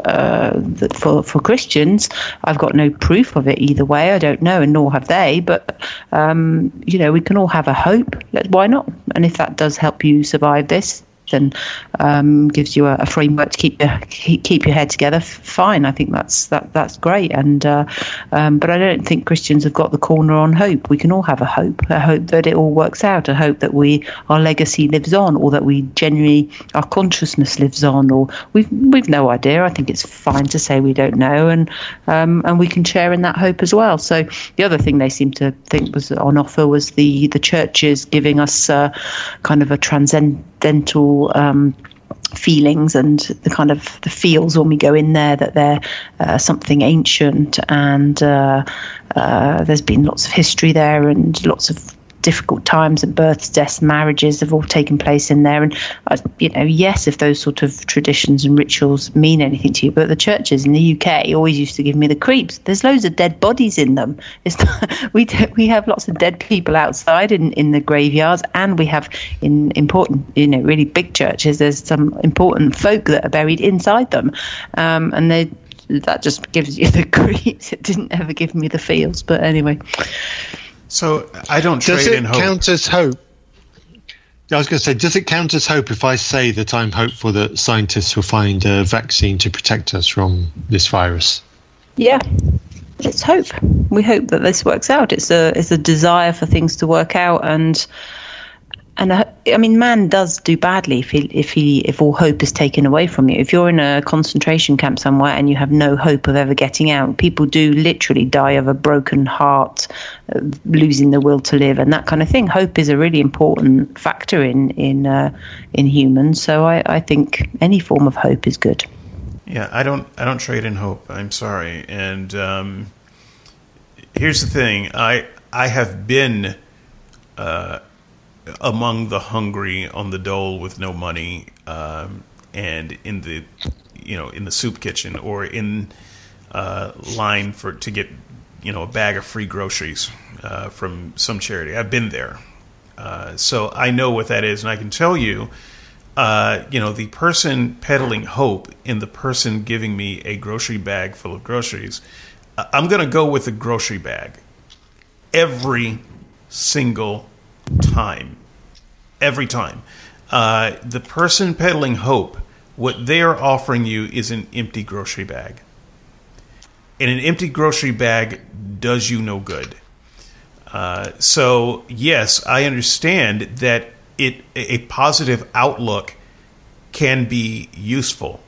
uh, for for Christians, I've got no proof of it either way. I don't know, and nor have they. But um, you know, we can all have a hope. Why not? And if that does help you survive this, and um, gives you a, a, framework to keep your keep your head together, fine. I think that's that that's great. And uh, um, but I don't think Christians have got the corner on hope. We can all have a hope, a hope that it all works out, a hope that we our legacy lives on, or that we genuinely our consciousness lives on, or we've we've no idea. I think it's fine to say we don't know, and um, and we can share in that hope as well. So the other thing they seem to think was on offer was the the churches giving us uh, kind of a transcendental um, feelings and the kind of the feels when we go in there that they're uh, something ancient and uh, uh, there's been lots of history there and lots of difficult times and births, deaths, marriages have all taken place in there. And uh, you know, yes, if those sort of traditions and rituals mean anything to you, but the churches in the UK always used to give me the creeps. There's loads of dead bodies in them. Not, we we have lots of dead people outside in, in the graveyards, and we have in important, you know, really big churches. There's some important folk that are buried inside them, um, and they that just gives you the creeps. It didn't ever give me the feels, but anyway. So I don't trade does it in hope. count as hope? I was going to say, does it count as hope if I say that I'm hopeful that scientists will find a vaccine to protect us from this virus? Yeah, it's hope. We hope that this works out. It's a it's a desire for things to work out, and and uh, I mean, man does do badly if he, if he, if all hope is taken away from you. If you're in a concentration camp somewhere and you have no hope of ever getting out, people do literally die of a broken heart, uh, losing the will to live, and that kind of thing. Hope is a really important factor in in uh, in humans. So I, I think any form of hope is good. Yeah, I don't I don't trade in hope. I'm sorry. And um, here's the thing: I I have been uh, among the hungry on the dole with no money, um, and in the you know in the soup kitchen or in uh, line for to get you know a bag of free groceries uh, from some charity. I've been there, uh, so I know what that is, and I can tell you. Uh, you know, the person peddling hope in the person giving me a grocery bag full of groceries, uh, I'm going to go with the grocery bag every single time. Every time. Uh, the person peddling hope, what they are offering you is an empty grocery bag. And an empty grocery bag does you no good. Uh, so, yes, I understand that it a positive outlook can be useful.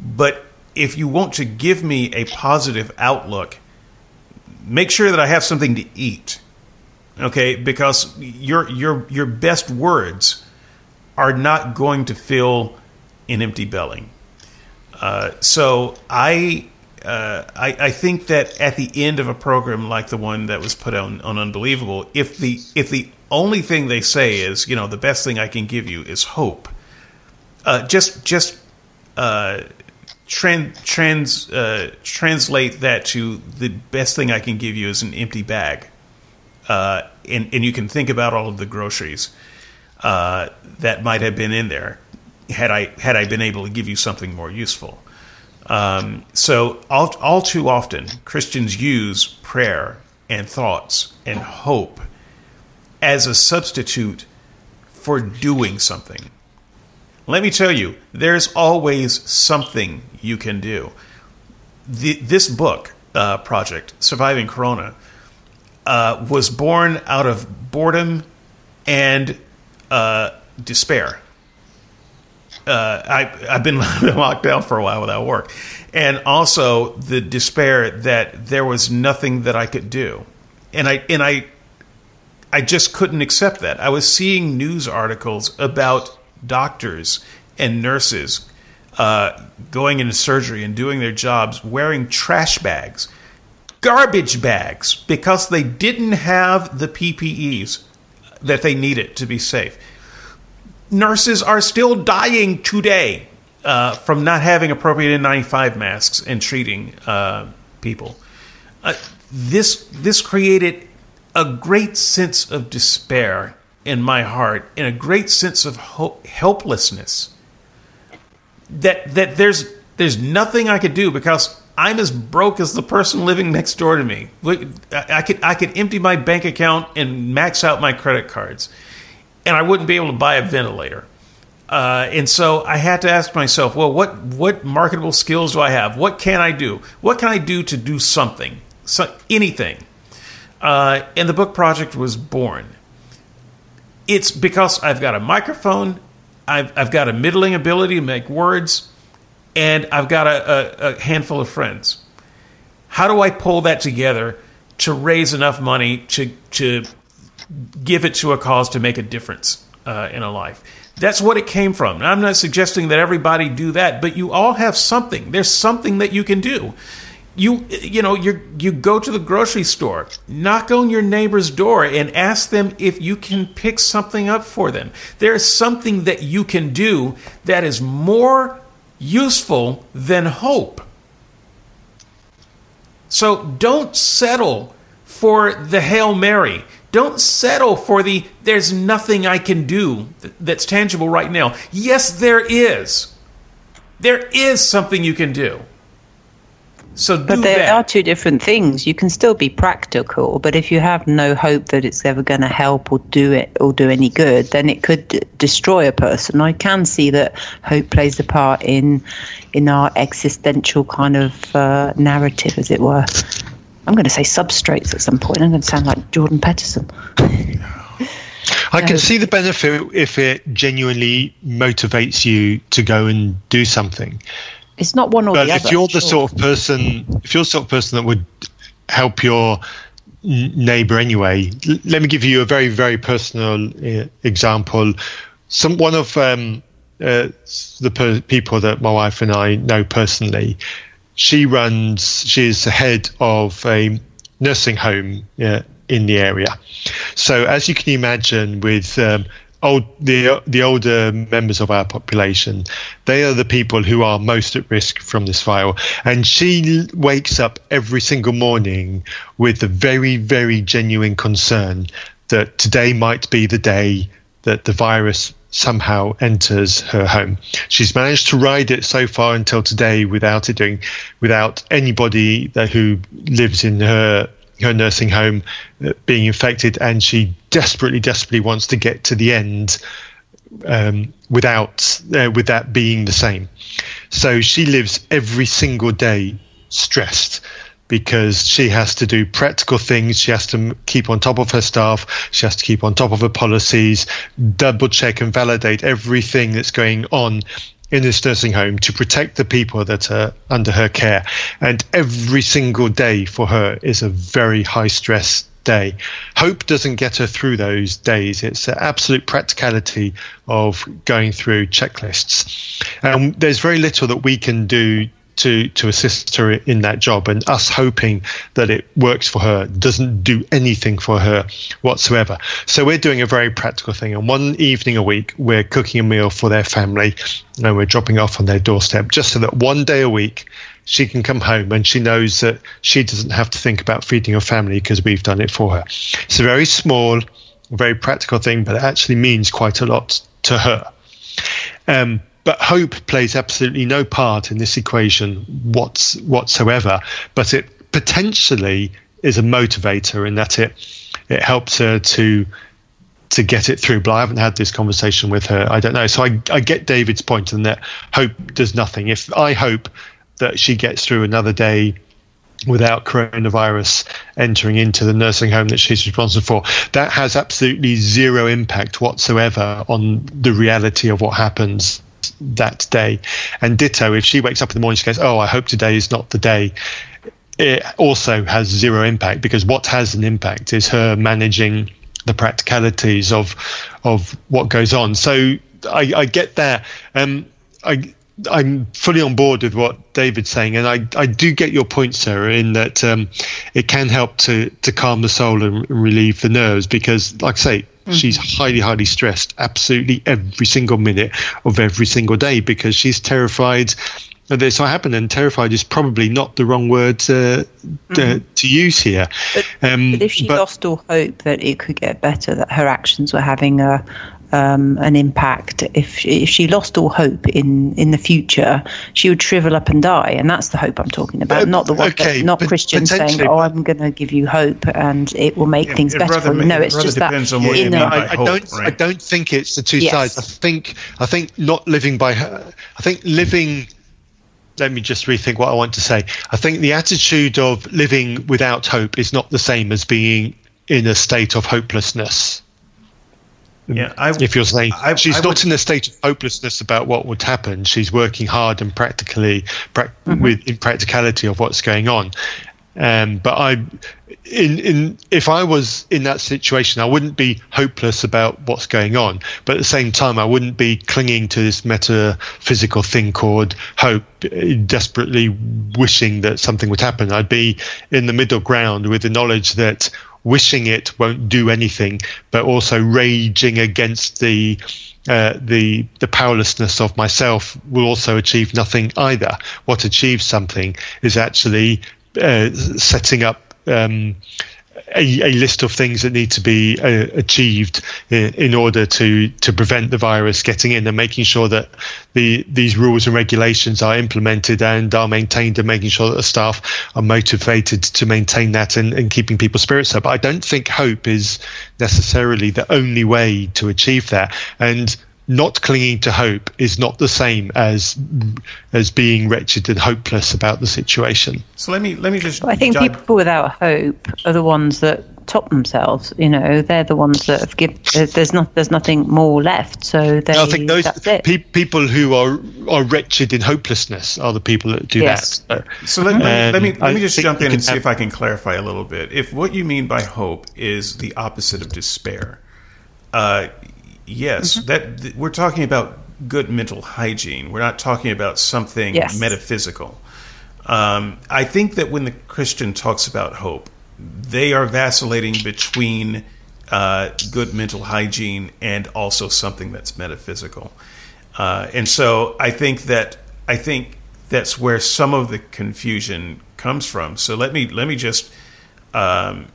But if you want to give me a positive outlook, make sure that I have something to eat. Okay, because your your your best words are not going to fill an empty belly. Uh, so I, uh, I I think that at the end of a program like the one that was put on on Unbelievable, if the if the only thing they say is you know the best thing I can give you is hope, uh, just just uh, trans, trans uh, translate that to the best thing I can give you is an empty bag, uh, and and you can think about all of the groceries uh, that might have been in there had I had I been able to give you something more useful. Um, so all all too often Christians use prayer and thoughts and hope as a substitute for doing something. Let me tell you, there's always something you can do. The, this book uh, project, Surviving Corona, uh, was born out of boredom and uh, despair. Uh, I, I've been locked down for a while without work. And also the despair that there was nothing that I could do. And I, and I, I just couldn't accept that. I was seeing news articles about doctors and nurses uh, going into surgery and doing their jobs wearing trash bags, garbage bags, because they didn't have the PPEs that they needed to be safe. Nurses are still dying today uh, from not having appropriate N95 masks and treating uh, people. Uh, this this created a great sense of despair in my heart and a great sense of helplessness that that there's there's nothing I could do because I'm as broke as the person living next door to me. I could I could empty my bank account and max out my credit cards, and I wouldn't be able to buy a ventilator. Uh, and so I had to ask myself, well, what what marketable skills do I have? What can I do? What can I do to do something, so, anything? Uh, and the book project was born. It's because I've got a microphone I've, I've got a middling ability to make words, and I've got a, a, a handful of friends. How do I pull that together to raise enough money to to give it to a cause to make a difference uh, in a life? That's what it came from. I'm not suggesting that everybody do that, but you all have something. There's something that you can do you you know you you go to the grocery store knock on your neighbor's door and ask them if you can pick something up for them there's something that you can do that is more useful than hope. So don't settle for the hail mary. Don't settle for the there's nothing i can do that's tangible right now. Yes there is. There is something you can do so but there that. are two different things. You can still be practical, but if you have no hope that it's ever going to help or do it or do any good, then it could d- destroy a person. I can see that hope plays a part in in our existential kind of uh, narrative, as it were. I'm going to say substrates at some point. I'm going to sound like Jordan Peterson. I can see the benefit if it genuinely motivates you to go and do something. It's not one or but the other. if you're the sure. sort of person, if you're the sort of person that would help your neighbor anyway, l- let me give you a very, very personal uh, example. Some one of um, uh, the per- people that my wife and I know personally, she runs. She is the head of a nursing home yeah, in the area. So, as you can imagine, with um, old the the older members of our population, they are the people who are most at risk from this virus. And she wakes up every single morning with a very very genuine concern that today might be the day that the virus somehow enters her home. She's managed to ride it so far until today without it doing, without anybody that, who lives in her her nursing home uh, being infected, and she desperately, desperately wants to get to the end um, without uh, with that being the same. So she lives every single day stressed because she has to do practical things. She has to keep on top of her staff. She has to keep on top of her policies, double check and validate everything that's going on in this nursing home to protect the people that are under her care. And every single day for her is a very high stress day. Hope doesn't get her through those days. It's the absolute practicality of going through checklists. And there's very little that we can do to to assist her in that job and us hoping that it works for her doesn't do anything for her whatsoever. So we're doing a very practical thing and one evening a week we're cooking a meal for their family and we're dropping off on their doorstep just so that one day a week she can come home and she knows that she doesn't have to think about feeding her family because we've done it for her. It's a very small very practical thing but it actually means quite a lot to her. Um, but hope plays absolutely no part in this equation what's, whatsoever. But it potentially is a motivator in that it it helps her to to get it through. But I haven't had this conversation with her. I don't know. So I, I get David's point in that hope does nothing. If I hope that she gets through another day without coronavirus entering into the nursing home that she's responsible for, that has absolutely zero impact whatsoever on the reality of what happens that day. And ditto, if she wakes up in the morning, she goes, "Oh, I hope today is not the day." It also has zero impact because what has an impact is her managing the practicalities of of what goes on. So I, I get that. Um, I I'm fully on board with what David's saying, and I, I do get your point, Sarah, in that um, it can help to to calm the soul and relieve the nerves because, like I say, Mm-hmm. She's highly, highly stressed absolutely every single minute of every single day because she's terrified that this will happen. And terrified is probably not the wrong word to, mm-hmm. to use here. But, um, but if she but, lost all hope that it could get better, that her actions were having a, um, an impact. If she, if she lost all hope in in the future, she would shrivel up and die, and that's the hope I'm talking about, uh, not the one, okay, that, not Christians saying, "Oh, I'm going to give you hope and it will make things better for you." No, it's just that. You know, I, I, don't. Right? I don't think it's the two yes. sides. I think. I think not living by. Her, I think living let me just rethink what I want to say. I think the attitude of living without hope is not the same as being in a state of hopelessness. Yeah, I, if you're saying I, she's I not would, in a state of hopelessness about what would happen, she's working hard and practically pra- mm-hmm. with in practicality of what's going on. Um, but I, in in if I was in that situation, I wouldn't be hopeless about what's going on. But at the same time, I wouldn't be clinging to this metaphysical thing called hope, desperately wishing that something would happen. I'd be in the middle ground with the knowledge that wishing it won't do anything, but also raging against the uh, the the powerlessness of myself will also achieve nothing either. What achieves something is actually uh, setting up um, a, a, list of things that need to be uh, achieved in, in, order to to prevent the virus getting in and making sure that the these rules and regulations are implemented and are maintained and making sure that the staff are motivated to maintain that and, and keeping people's spirits up. I don't think hope is necessarily the only way to achieve that. And not clinging to hope is not the same as as being wretched and hopeless about the situation. So let me let me just. I think people without hope are the ones that top themselves. You know, they're the ones that have give. There's not there's nothing more left. So they. I think those pe- people who are are wretched in hopelessness are the people that do yes. that. So, so let, me, let me let me just jump in and see have, if I can clarify a little bit. If what you mean by hope is the opposite of despair. Uh, yes, mm-hmm. that th- we're talking about good mental hygiene. We're not talking about something yes. metaphysical. Um, I think that when the Christian talks about hope, they are vacillating between uh, good mental hygiene and also something that's metaphysical. Uh, and so I think that I think that's where some of the confusion comes from. So let me let me just um,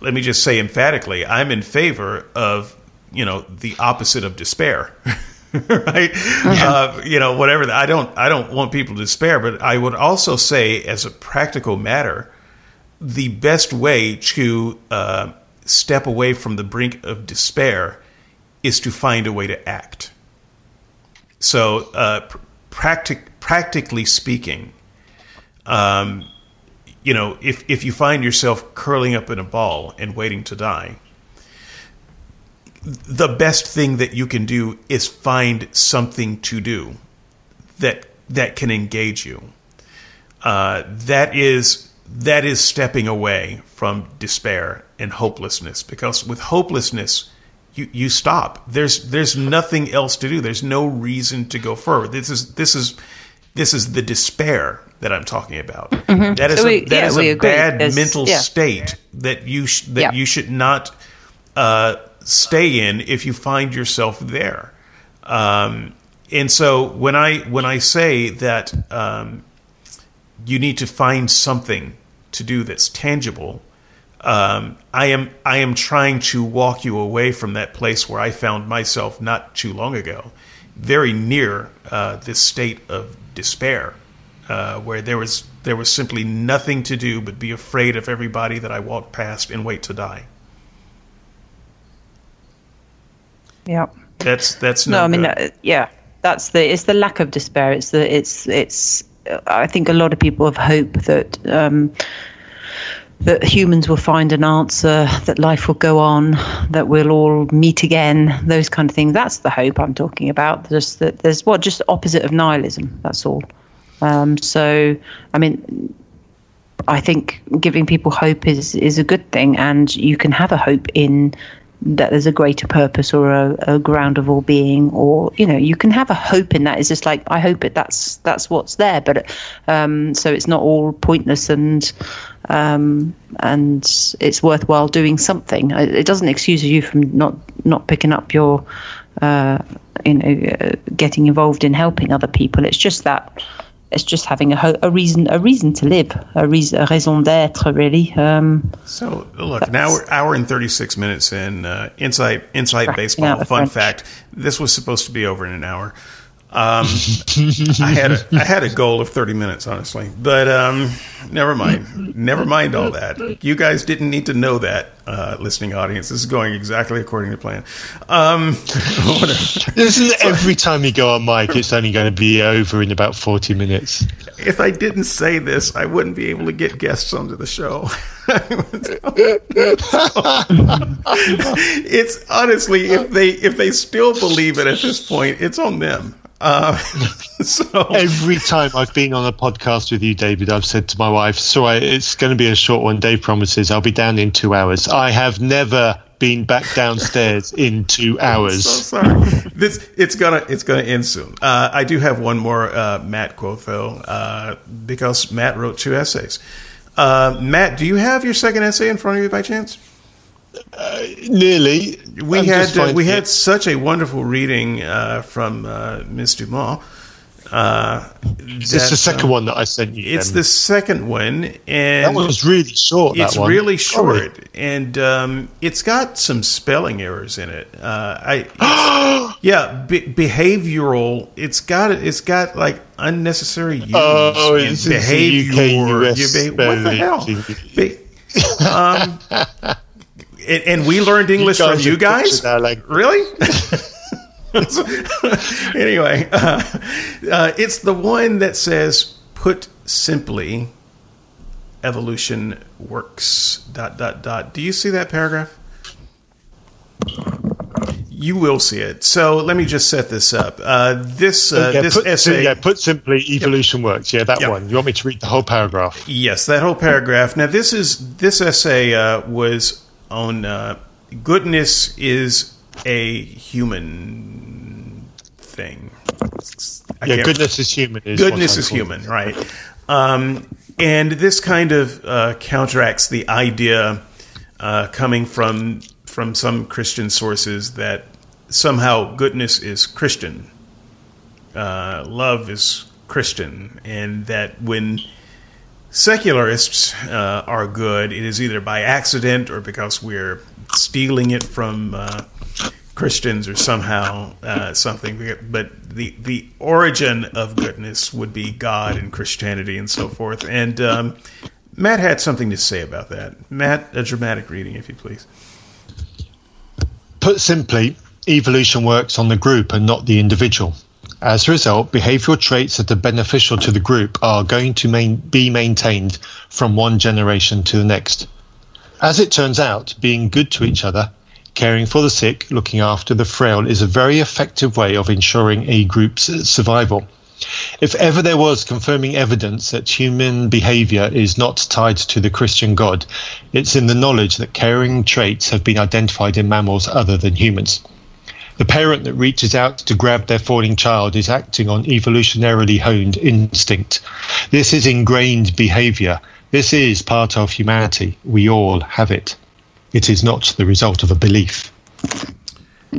let me just say emphatically, I'm in favor of you know the opposite of despair. right? Uh, you know, whatever. The, I don't. I don't want people to despair, but I would also say, as a practical matter, the best way to uh, step away from the brink of despair is to find a way to act. So, uh, practic- practically speaking, um, you know, if if you find yourself curling up in a ball and waiting to die the best thing that you can do is find something to do that that can engage you. Uh, that is that is stepping away from despair and hopelessness because with hopelessness you, you stop. There's there's nothing else to do. There's no reason to go forward. This is this is this is the despair that I'm talking about. Mm-hmm. That is so we, a, that yeah, is a bad mental yeah. state that you sh- that yeah. you should not uh, stay in if you find yourself there. Um, and so when I when I say that um, you need to find something to do that's tangible, um, I am I am trying to walk you away from that place where I found myself not too long ago, very near uh, this state of despair, uh, where there was there was simply nothing to do but be afraid of everybody that I walked past and wait to die. Yeah. That's that's no. no I mean, uh, yeah, that's the it's the lack of despair. It's the it's it's. I think a lot of people have hope that. Um, that humans will find an answer, that life will go on, that we'll all meet again, those kind of things. That's the hope I'm talking about. Just that there's what just opposite of nihilism. That's all. Um, so, I mean, I think giving people hope is is a good thing, and you can have a hope in that there's a greater purpose or a, a, ground of all being or you know you can have a hope in that. It's just like i hope it that's that's what's there. But um, so it's not all pointless and um, and it's worthwhile doing something. It doesn't excuse you from not not picking up your uh, you know uh, getting involved in helping other people. It's just that it's just having a, a reason a reason to live a reason a raison d'être really um, so look an hour hour and 36 minutes in uh, inside inside baseball. fun fact this was supposed to be over in an hour um, I had a, I had a goal of 30 minutes, honestly, but um, never mind. Never mind all that. You guys didn't need to know that, uh, listening audience. This is going exactly according to plan. Um, Isn't every time you go on mic, it's only going to be over in about 40 minutes? If I didn't say this, I wouldn't be able to get guests onto the show. it's honestly, if they if they still believe it at this point, it's on them. Uh, so every time I've been on a podcast with you, David, I've said to my wife, "So it's going to be a short one." Dave promises I'll be down in two hours. I have never been back downstairs in two hours. so sorry. This it's gonna it's gonna end soon. Uh, I do have one more uh, Matt quote though, uh, because Matt wrote two essays. Uh, Matt, do you have your second essay in front of you by chance? Uh, nearly. We I'm had uh, we had such a wonderful reading uh, from uh, Miss Dumont. Uh, Is the second uh, one that I sent you? It's then? the second one, and that one was really short. It's really short, Sorry. and um, it's got some spelling errors in it. Uh, I yeah, be- behavioral. It's got it's got like unnecessary use. Oh, it's behavior. UK, US be- what the hell? Be- um, and, and we learned English from you guys. Like- really? anyway, uh, uh, it's the one that says, "Put simply, evolution works." Dot dot dot. Do you see that paragraph? You will see it. So let me just set this up. Uh, this uh, yeah, this put, essay. Yeah, put simply, evolution yep. works. Yeah, that yep. one. You want me to read the whole paragraph? Yes, that whole paragraph. Now, this is this essay uh, was on uh, goodness is a human thing. I yeah, goodness is human. Is goodness is human, right? Um, and this kind of uh, counteracts the idea uh, coming from from some Christian sources that somehow goodness is Christian, uh, love is Christian, and that when secularists uh, are good, it is either by accident or because we're stealing it from uh, Christians or somehow uh, something. But the the origin of goodness would be God and Christianity and so forth. And um, Matt had something to say about that. Matt, a dramatic reading, if you please. Put simply, evolution works on the group and not the individual. As a result, behavioral traits that are beneficial to the group are going to main, be maintained from one generation to the next. As it turns out, being good to each other, caring for the sick, looking after the frail is a very effective way of ensuring a group's survival. If ever there was confirming evidence that human behavior is not tied to the Christian God, it's in the knowledge that caring traits have been identified in mammals other than humans. The parent that reaches out to grab their falling child is acting on evolutionarily honed instinct. This is ingrained behavior. This is part of humanity. We all have it. It is not the result of a belief.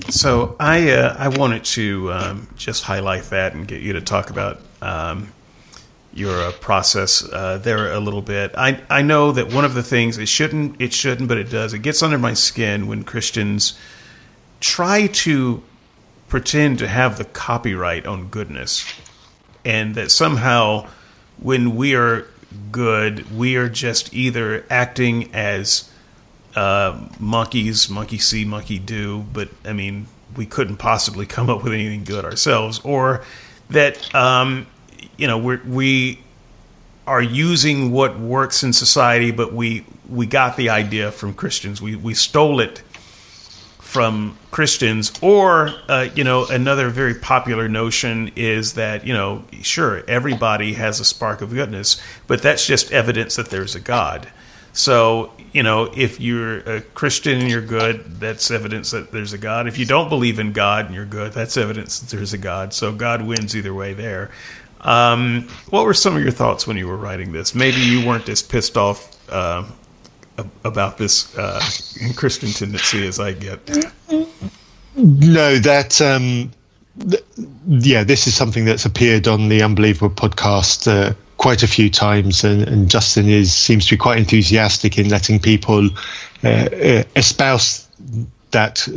So I uh, I wanted to um, just highlight that and get you to talk about um, your uh, process uh, there a little bit. I I know that one of the things it shouldn't it shouldn't but it does it gets under my skin when Christians try to pretend to have the copyright on goodness, and that somehow when we are good, we are just either acting as uh, monkeys, monkey see, monkey do, but I mean, we couldn't possibly come up with anything good ourselves, or that um, you know we we are using what works in society, but we we got the idea from Christians. We we stole it from Christians, or uh, you know, another very popular notion is that you know, sure, everybody has a spark of goodness, but that's just evidence that there's a God. So you know, if you're a Christian and you're good, that's evidence that there's a God. If you don't believe in God and you're good, that's evidence that there's a God. So God wins either way there. Um, what were some of your thoughts when you were writing this? Maybe you weren't as pissed off uh, about this uh, Christian tendency as I get. No, that um, th- yeah, this is something that's appeared on the Unbelievable podcast uh, quite a few times, and, and, Justin is seems to be quite enthusiastic in letting people uh, uh espouse that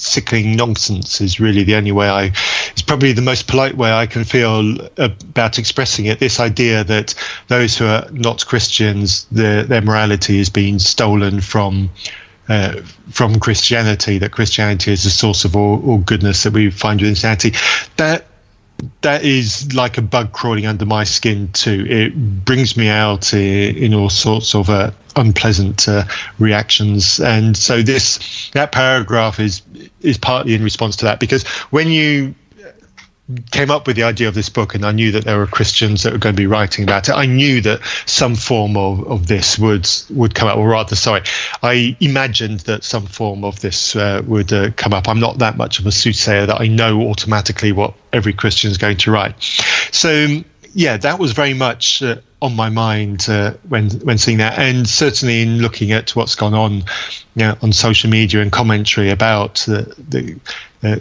sickling nonsense is really the only way I. It's probably the most polite way I can feel about expressing it. This idea that those who are not Christians, their their morality is being stolen from. Uh, from Christianity, that Christianity is the source of all, all goodness that we find within Christianity. That that is like a bug crawling under my skin too. It brings me out in all sorts of uh, unpleasant uh, reactions, and so this that paragraph is is partly in response to that because when you came up with the idea of this book and I knew that there were Christians that were going to be writing about it. I knew that some form of, of this would would come up, or rather, sorry, I imagined that some form of this uh, would uh, come up. I'm not that much of a soothsayer that I know automatically what every Christian is going to write. So yeah, that was very much uh, on my mind uh, when when seeing that, and certainly in looking at what's gone on, you know, on social media and commentary about the, the uh,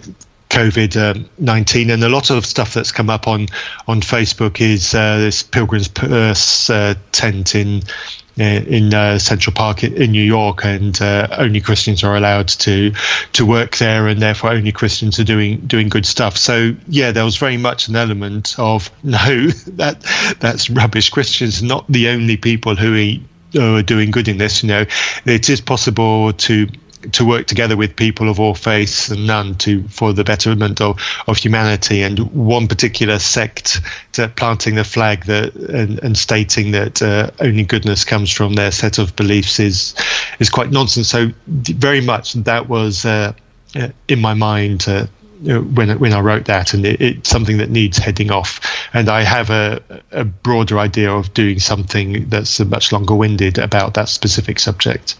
COVID nineteen, and a lot of stuff that's come up on on Facebook is uh, this Pilgrim's Purse uh, tent in uh, in uh, Central Park in New York, and uh, only Christians are allowed to to work there, and therefore only Christians are doing doing good stuff. So yeah, there was very much an element of no, that that's rubbish. Christians are not the only people who are doing good in this. You know, it is possible to to work together with people of all faiths and none to for the betterment of, of humanity and one particular sect planting the flag that and, and stating that uh, only goodness comes from their set of beliefs is is quite nonsense so very much that was uh, uh in my mind uh, when when I wrote that, and it, it's something that needs heading off. And I have a, a broader idea of doing something that's much longer winded about that specific subject.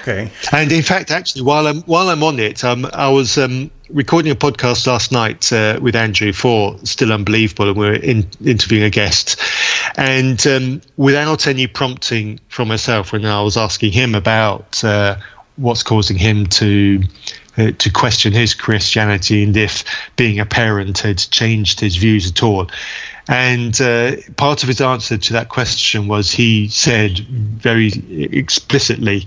Okay. And in fact, actually, while I'm while I'm on it, um, I was um, recording a podcast last night uh, with Andrew for Still Unbelievable, and we are in, interviewing a guest. And um, without any prompting from myself, when I was asking him about uh, what's causing him to uh, to question his Christianity and if being a parent had changed his views at all. And uh, part of his answer to that question was he said very explicitly,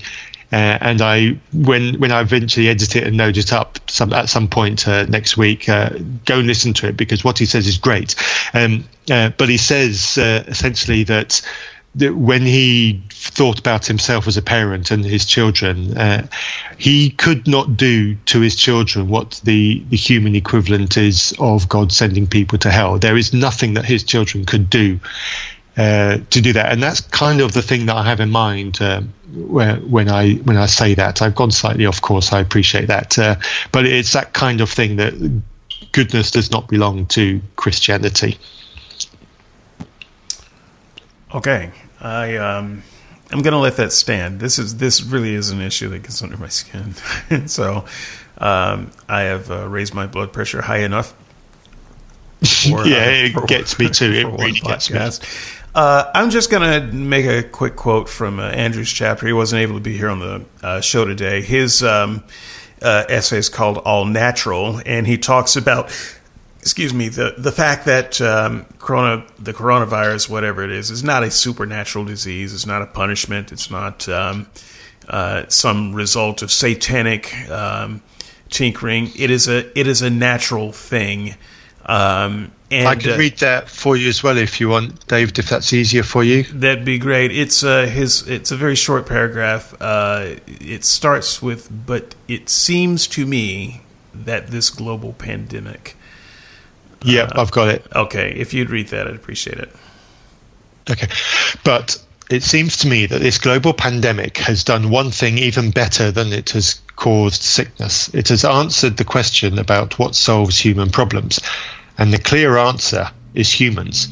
uh, and I when when I eventually edit it and load it up some, at some point uh, next week, uh, go and listen to it because what he says is great. Um, uh, but he says essentially that that when he thought about himself as a parent and his children, uh, he could not do to his children what the, the human equivalent is of God sending people to hell. There is nothing that his children could do uh, to do that, and that's kind of the thing that I have in mind uh, when I when I say that. I've gone slightly off course. I appreciate that, uh, but it's that kind of thing that goodness does not belong to Christianity. Okay, I um, I'm gonna let that stand. This is this really is an issue that gets under my skin. so um, I have uh, raised my blood pressure high enough. For, yeah, uh, it gets me too. It really gets me. Uh, I'm just going to make a quick quote from uh, Andrew's chapter. He wasn't able to be here on the uh, show today. His um, uh, essay is called All Natural, and he talks about excuse me, the the fact that um, corona, the coronavirus, whatever it is, is not a supernatural disease. It's not a punishment. It's not um, uh, some result of satanic um, tinkering. It is a it is a natural thing. Um, and, I can uh, read that for you as well if you want, David. If that's easier for you, that'd be great. It's uh, his. It's a very short paragraph. Uh, it starts with, "But it seems to me that this global pandemic." Yeah, uh, I've got it. Okay, if you'd read that, I'd appreciate it. Okay, but it seems to me that this global pandemic has done one thing even better than it has caused sickness. It has answered the question about what solves human problems, and the clear answer is humans.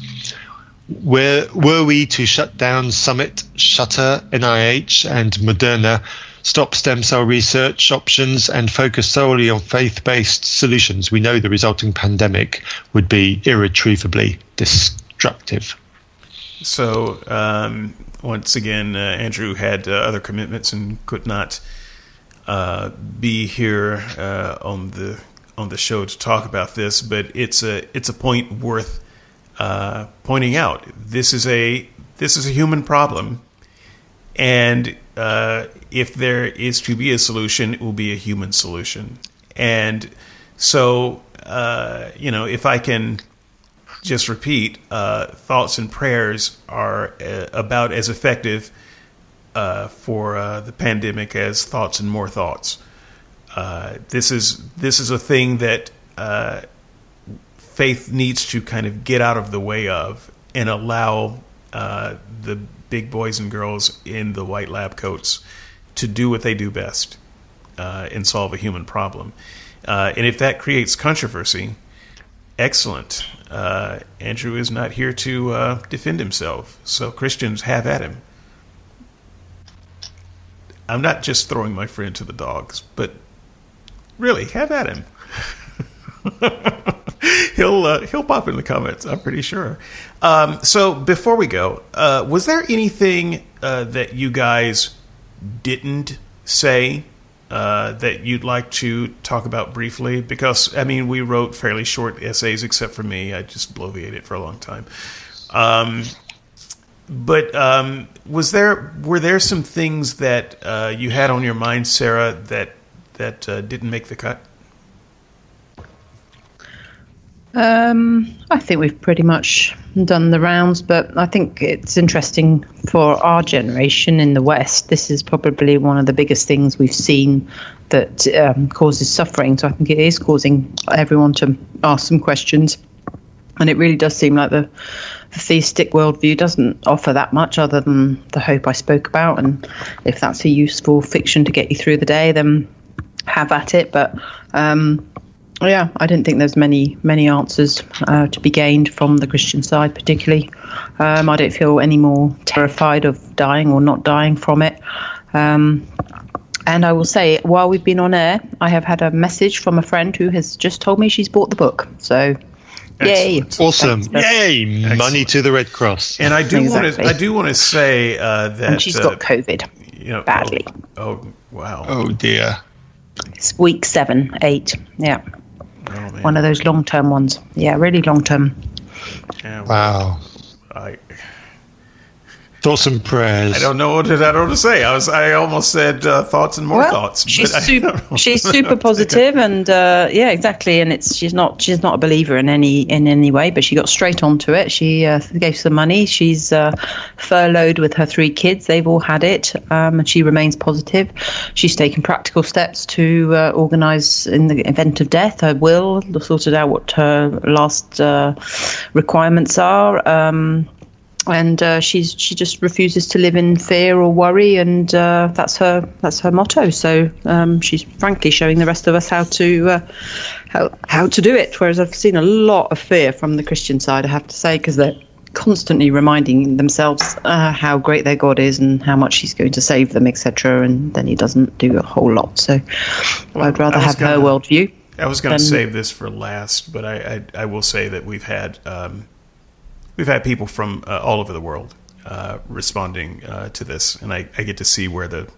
Were, were we to shut down Summit, Shutter, NIH, and Moderna, stop stem cell research options, and focus solely on faith based solutions, we know the resulting pandemic would be irretrievably destructive. So, um, once again, uh, Andrew had uh, other commitments and could not uh, be here uh, on the on the show to talk about this. But it's a it's a point worth uh, pointing out. This is a this is a human problem, and uh, if there is to be a solution, it will be a human solution. And so, uh, you know, if I can just repeat, uh, thoughts and prayers are uh, about as effective uh, for uh, the pandemic as thoughts and more thoughts. this is this is a thing that faith needs to kind of get out of the way of and allow the big boys and girls in the white lab coats to do what they do best uh, and solve a human problem. Uh, and if that creates controversy, excellent. Uh, Andrew is not here to uh, defend himself, so Christians have at him. I'm not just throwing my friend to the dogs, but really have at him. he'll uh, he'll pop in the comments. I'm pretty sure. Um, so before we go, uh, was there anything uh, that you guys didn't say uh, that you'd like to talk about briefly? Because I mean, we wrote fairly short essays, except for me. I just bloviated for a long time. Um, but um, was there were there some things that uh, you had on your mind, Sarah, that that uh, didn't make the cut? Um, I think we've pretty much done the rounds, but I think it's interesting for our generation in the West. This is probably one of the biggest things we've seen that um, causes suffering. So I think it is causing everyone to ask some questions. And it really does seem like the, the theistic worldview doesn't offer that much other than the hope I spoke about. And if that's a useful fiction to get you through the day, then have at it. But um, yeah, I didn't think there's many many answers uh, to be gained from the Christian side, particularly. Um, I don't feel any more terrified of dying or not dying from it. Um, And I will say, while we've been on air, I have had a message from a friend who has just told me she's bought the book. So, yay! Awesome! Thanks, Yay! Money to the Red Cross. And I do want to I do want to say uh, that And she's uh, got COVID you know, badly. Oh, oh, wow! oh dear. It's week seven, eight. Yeah, Oh, man. one of those long term ones. Yeah, really long term. Yeah, Wow. I, Thoughts and prayers. I don't know what I don't know what to say. I was I almost said uh, thoughts and more well, thoughts. she's but super. She's super positive, and uh, yeah, exactly. And it's she's not she's not a believer in any in any way, but she got straight onto it. She uh, gave some money. She's uh, furloughed with her three kids. They've all had it, um, and she remains positive. She's taken practical steps to uh, organise in the event of death her will, sorted out what her last uh, requirements are. Um, and uh, she's she just refuses to live in fear or worry, and uh, that's her that's her motto. So um, she's frankly showing the rest of us how to uh, how how to do it. Whereas I've seen a lot of fear from the Christian side, I have to say, because they're constantly reminding themselves uh, how great their God is and how much He's going to save them, etc. And then He doesn't do a whole lot. So I'd rather have her gonna- worldview. I was going to save this for last, but I, I, I will say that we've had um, we've had people from uh, all over the world uh, responding uh, to this, and I, I get to see where the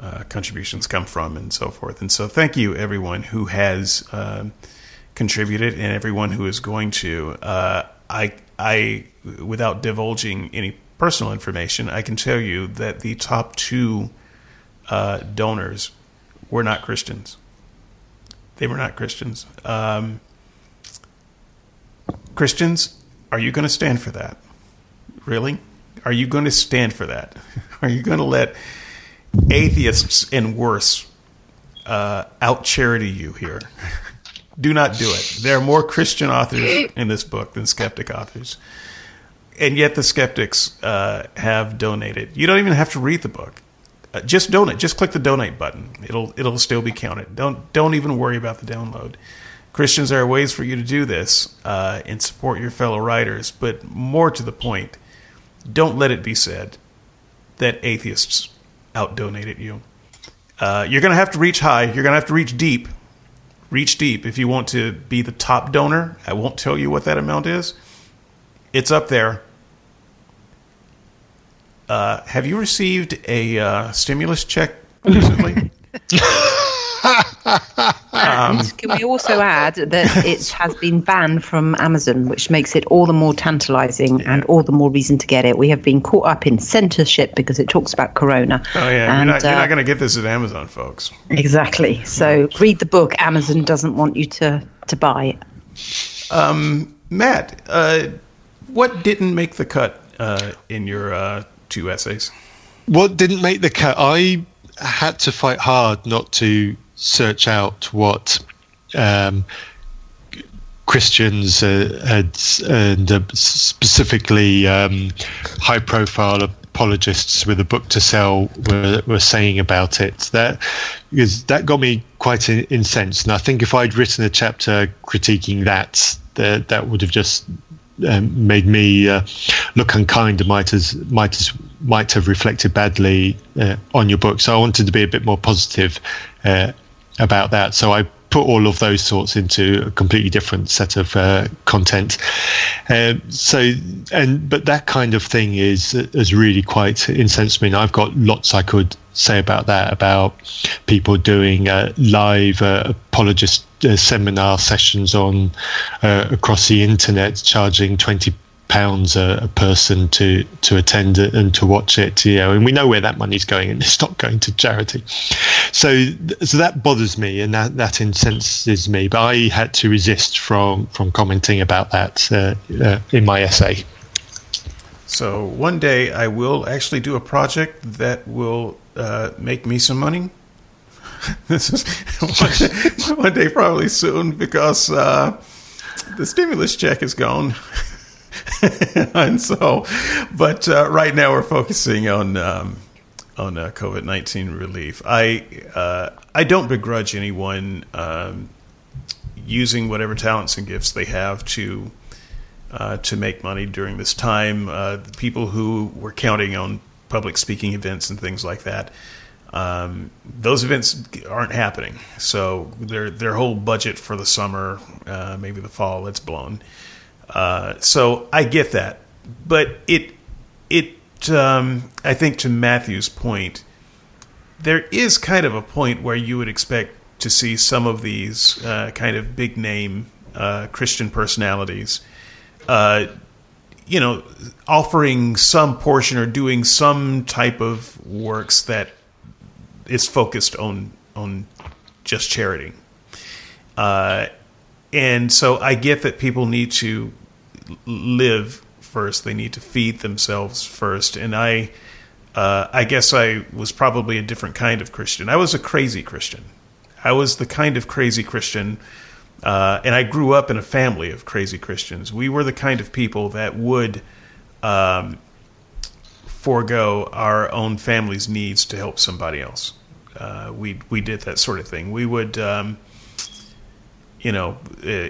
uh, contributions come from and so forth. And so, thank you everyone who has um, contributed and everyone who is going to. Uh, I I without divulging any personal information, I can tell you that the top two uh, donors were not Christians. They were not Christians. Um, Christians, are you going to stand for that? Really? Are you going to stand for that? Are you going to let atheists and worse uh, out charity you here? do not do it. There are more Christian authors in this book than skeptic authors. And yet the skeptics uh, have donated. You don't even have to read the book. Uh, just donate. Just click the donate button. It'll it'll still be counted. Don't don't even worry about the download. Christians, there are ways for you to do this uh, and support your fellow writers. But more to the point, don't let it be said that atheists out donated you. Uh, you're going to have to reach high. You're going to have to reach deep. Reach deep if you want to be the top donor. I won't tell you what that amount is. It's up there. Uh, have you received a uh, stimulus check recently? And can we also add that it has been banned from Amazon, which makes it all the more tantalising and all the more reason to get it. We have been caught up in censorship because it talks about Corona. Oh yeah, and, you're not, you're uh, not going to get this at Amazon, folks. exactly. So read the book. Amazon doesn't want you to to buy it. Matt, uh, what didn't make the cut uh, in your uh, two essays? What didn't make the cut? I had to fight hard not to search out what um, Christians uh, had, and uh, specifically um, high-profile apologists with a book to sell were, were saying about it. That that got me quite in- incensed, and I think if I'd written a chapter critiquing that, that that would have just um, made me uh, look unkind and might as might as might have reflected badly uh, on your book. So I wanted to be a bit more positive uh, about that. So I put all of those thoughts into a completely different set of uh, content. Um, so and but that kind of thing is is really quite incensed me. And I've got lots I could say about that about people doing uh, live uh, apologist uh, seminar sessions on uh, across the internet, charging twenty pounds a, a person to to attend it and to watch it. You know, and we know where that money's going, and it's not going to charity. So, so that bothers me, and that that incenses me. But I had to resist from from commenting about that uh, uh, in my essay. So one day I will actually do a project that will uh, make me some money. this is one day, one day probably soon because uh, the stimulus check is gone. and so, but uh, right now we're focusing on um, on uh, COVID nineteen relief. I uh, I don't begrudge anyone um, using whatever talents and gifts they have to uh, to make money during this time. Uh, people who were counting on public speaking events and things like that. Um, those events aren't happening, so their their whole budget for the summer, uh, maybe the fall, it's blown. Uh, so I get that, but it it um, I think to Matthew's point, there is kind of a point where you would expect to see some of these uh, kind of big name uh, Christian personalities, uh, you know, offering some portion or doing some type of works that is focused on on just charity. And so I get that people need to live first; they need to feed themselves first, and I. Uh, I guess I was probably a different kind of Christian. I was a crazy Christian. I was the kind of crazy Christian, uh, and I grew up in a family of crazy Christians. We were the kind of people that would um, forego our own family's needs to help somebody else. Uh, we we did that sort of thing. We would, um, you know, uh,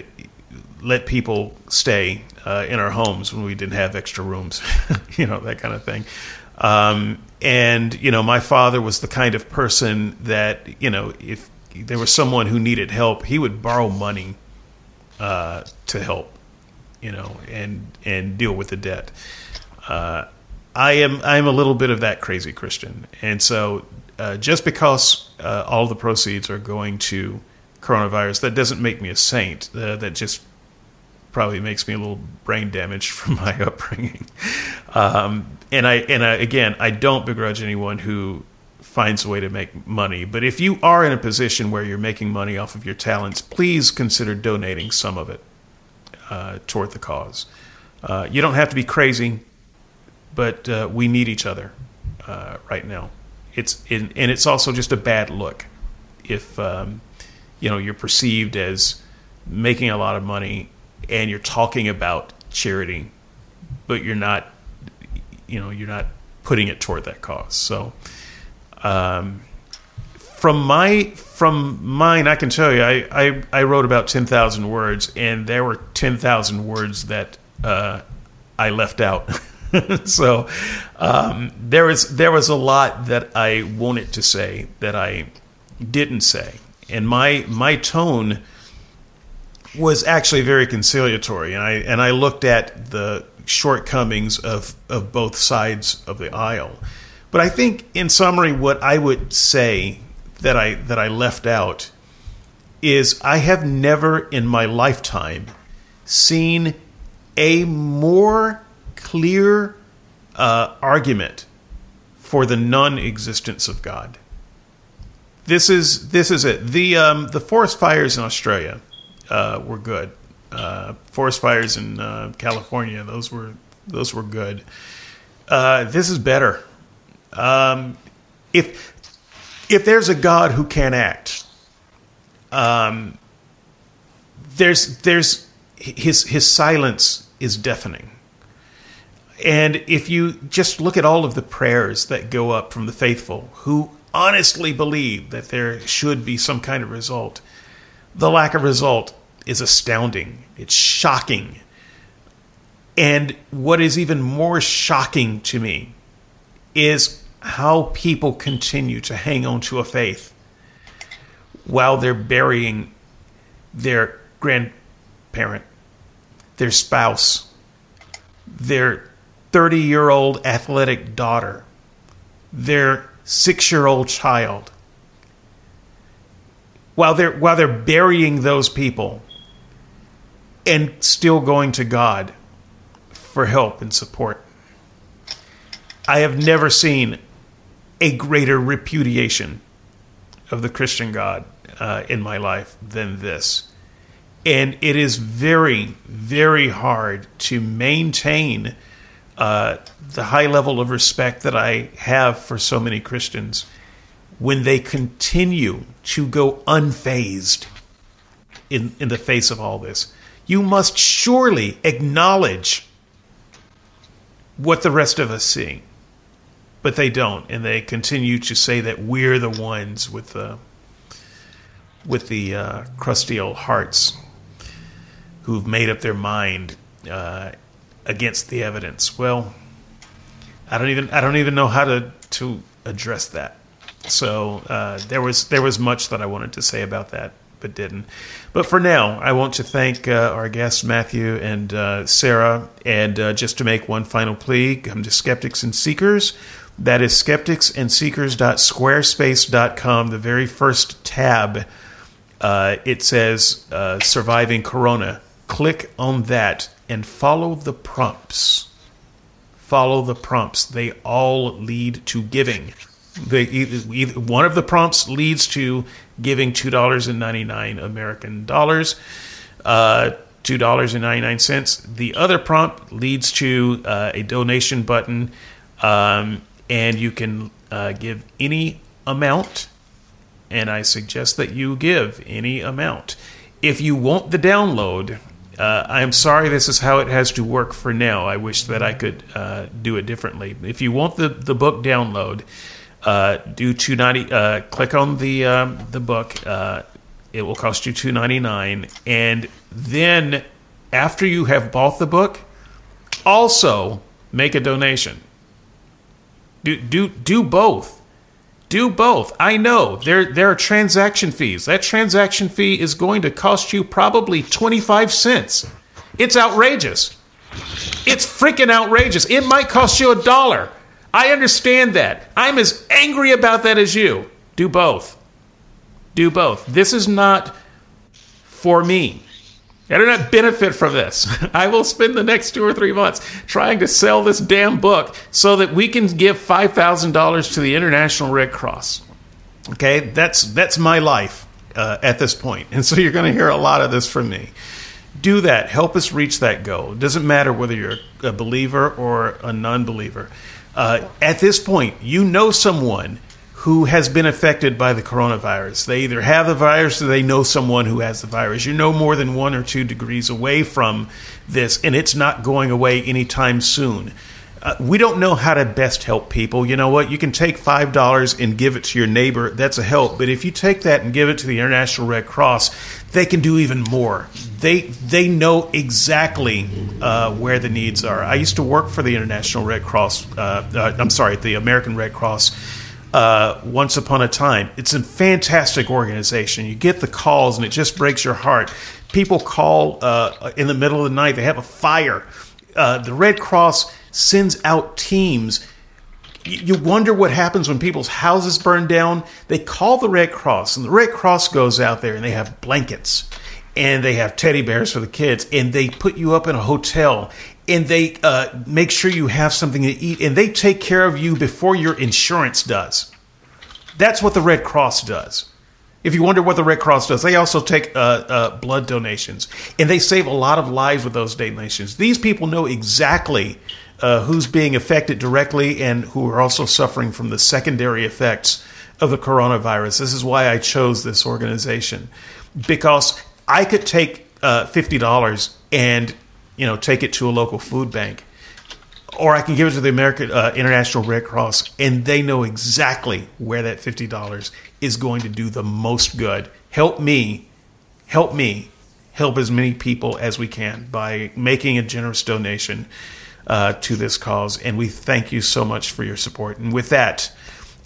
let people stay uh, in our homes when we didn't have extra rooms, you know, that kind of thing. Um, and you know, my father was the kind of person that you know, if there was someone who needed help, he would borrow money uh, to help, you know, and and deal with the debt. Uh, I am I am a little bit of that crazy Christian, and so uh, just because uh, all the proceeds are going to coronavirus, that doesn't make me a saint. Uh, that just probably makes me a little brain damaged from my upbringing. Um, and I and I, again, I don't begrudge anyone who finds a way to make money. But if you are in a position where you're making money off of your talents, please consider donating some of it uh, toward the cause. Uh, you don't have to be crazy, but uh, we need each other uh, right now. It's in, and it's also just a bad look if um, you know you're perceived as making a lot of money and you're talking about charity, but you're not, you know, you're not putting it toward that cause. So, um, from my from mine, I can tell you, I I, I wrote about ten thousand words, and there were ten thousand words that uh, I left out. so um, there was a lot that I wanted to say that I didn't say, and my my tone was actually very conciliatory, and I and I looked at the shortcomings of of both sides of the aisle. But I think, in summary, what I would say that I that I left out is I have never in my lifetime seen a more clear uh, argument for the non-existence of God. This is this is it. The um, the forest fires in Australia uh, were good. Uh, forest fires in uh, California, those were those were good. Uh, this is better. Um, if if there's a God who can act, um, there's there's his his silence is deafening. And if you just look at all of the prayers that go up from the faithful who honestly believe that there should be some kind of result, the lack of result is astounding. It's shocking. And what is even more shocking to me is how people continue to hang on to a faith while they're burying their grandparent, their spouse, their 30 year old athletic daughter, their six year old child. While they're, while they're burying those people and still going to God for help and support. I have never seen a greater repudiation of the Christian God uh, in my life than this. And it is very, very hard to maintain uh, the high level of respect that I have for so many Christians when they continue to go unfazed in, in the face of all this you must surely acknowledge what the rest of us see. But they don't, and they continue to say that we're the ones with the with the uh, crusty old hearts who've made up their mind uh, against the evidence. Well, I don't even I don't even know how to to address that. So uh, there was there was much that I wanted to say about that, but didn't. But for now, I want to thank uh, our guests Matthew and uh, Sarah, and uh, just to make one final plea, come to Skeptics and Seekers. That is skepticsandseekers.squarespace.com. The very first tab, uh, it says uh, "Surviving Corona." Click on that and follow the prompts. Follow the prompts. They all lead to giving. They either, one of the prompts leads to giving two dollars and ninety nine American dollars, uh, two dollars and ninety nine cents. The other prompt leads to uh, a donation button, um, and you can uh, give any amount. And I suggest that you give any amount. If you want the download, uh, I'm sorry, this is how it has to work for now. I wish that I could uh, do it differently. If you want the, the book download, uh, do two ninety. Uh, click on the um, the book. Uh, it will cost you two ninety nine, and then after you have bought the book, also make a donation. Do do do both. Do both. I know there there are transaction fees. That transaction fee is going to cost you probably twenty five cents. It's outrageous. It's freaking outrageous. It might cost you a dollar. I understand that. I'm as angry about that as you. Do both. Do both. This is not for me. I do not benefit from this. I will spend the next two or three months trying to sell this damn book so that we can give $5,000 to the International Red Cross. Okay, that's that's my life uh, at this point, and so you're going to hear a lot of this from me. Do that. Help us reach that goal. It doesn't matter whether you're a believer or a non-believer. Uh, at this point, you know someone who has been affected by the coronavirus. They either have the virus or they know someone who has the virus. You're no more than one or two degrees away from this, and it's not going away anytime soon. Uh, we don't know how to best help people. You know what? You can take $5 and give it to your neighbor. That's a help. But if you take that and give it to the International Red Cross, they can do even more. They, they know exactly uh, where the needs are. I used to work for the International Red Cross, uh, uh I'm sorry, the American Red Cross. Uh, once upon a time. It's a fantastic organization. You get the calls, and it just breaks your heart. People call uh, in the middle of the night, they have a fire. the Red Cross sends out teams. You wonder what happens when people's houses burn down. They call the Red Cross, and the Red Cross goes out there and they have blankets and they have teddy bears for the kids, and they put you up in a hotel and they uh, make sure you have something to eat, and they take care of you before your insurance does. That's what the Red Cross does. If you wonder what the Red Cross does, they also take uh, uh, blood donations, and they save a lot of lives with those donations. These people know exactly uh, who's being affected directly and who are also suffering from the secondary effects of the coronavirus. This is why I chose this organization because I could take uh, fifty dollars and you know take it to a local food bank, or I can give it to the American uh, International Red Cross, and they know exactly where that fifty dollars is going to do the most good. Help me, help me, help as many people as we can by making a generous donation uh, to this cause, and we thank you so much for your support. And with that,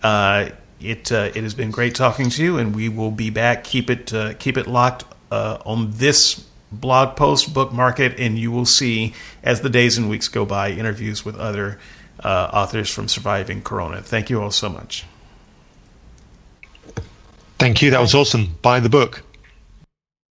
uh, it uh, it has been great talking to you, and we will be back. Keep it uh, keep it locked uh, on this blog post, bookmark it, and you will see as the days and weeks go by interviews with other uh, authors from surviving Corona. Thank you all so much. Thank you. That was awesome. Buy the book.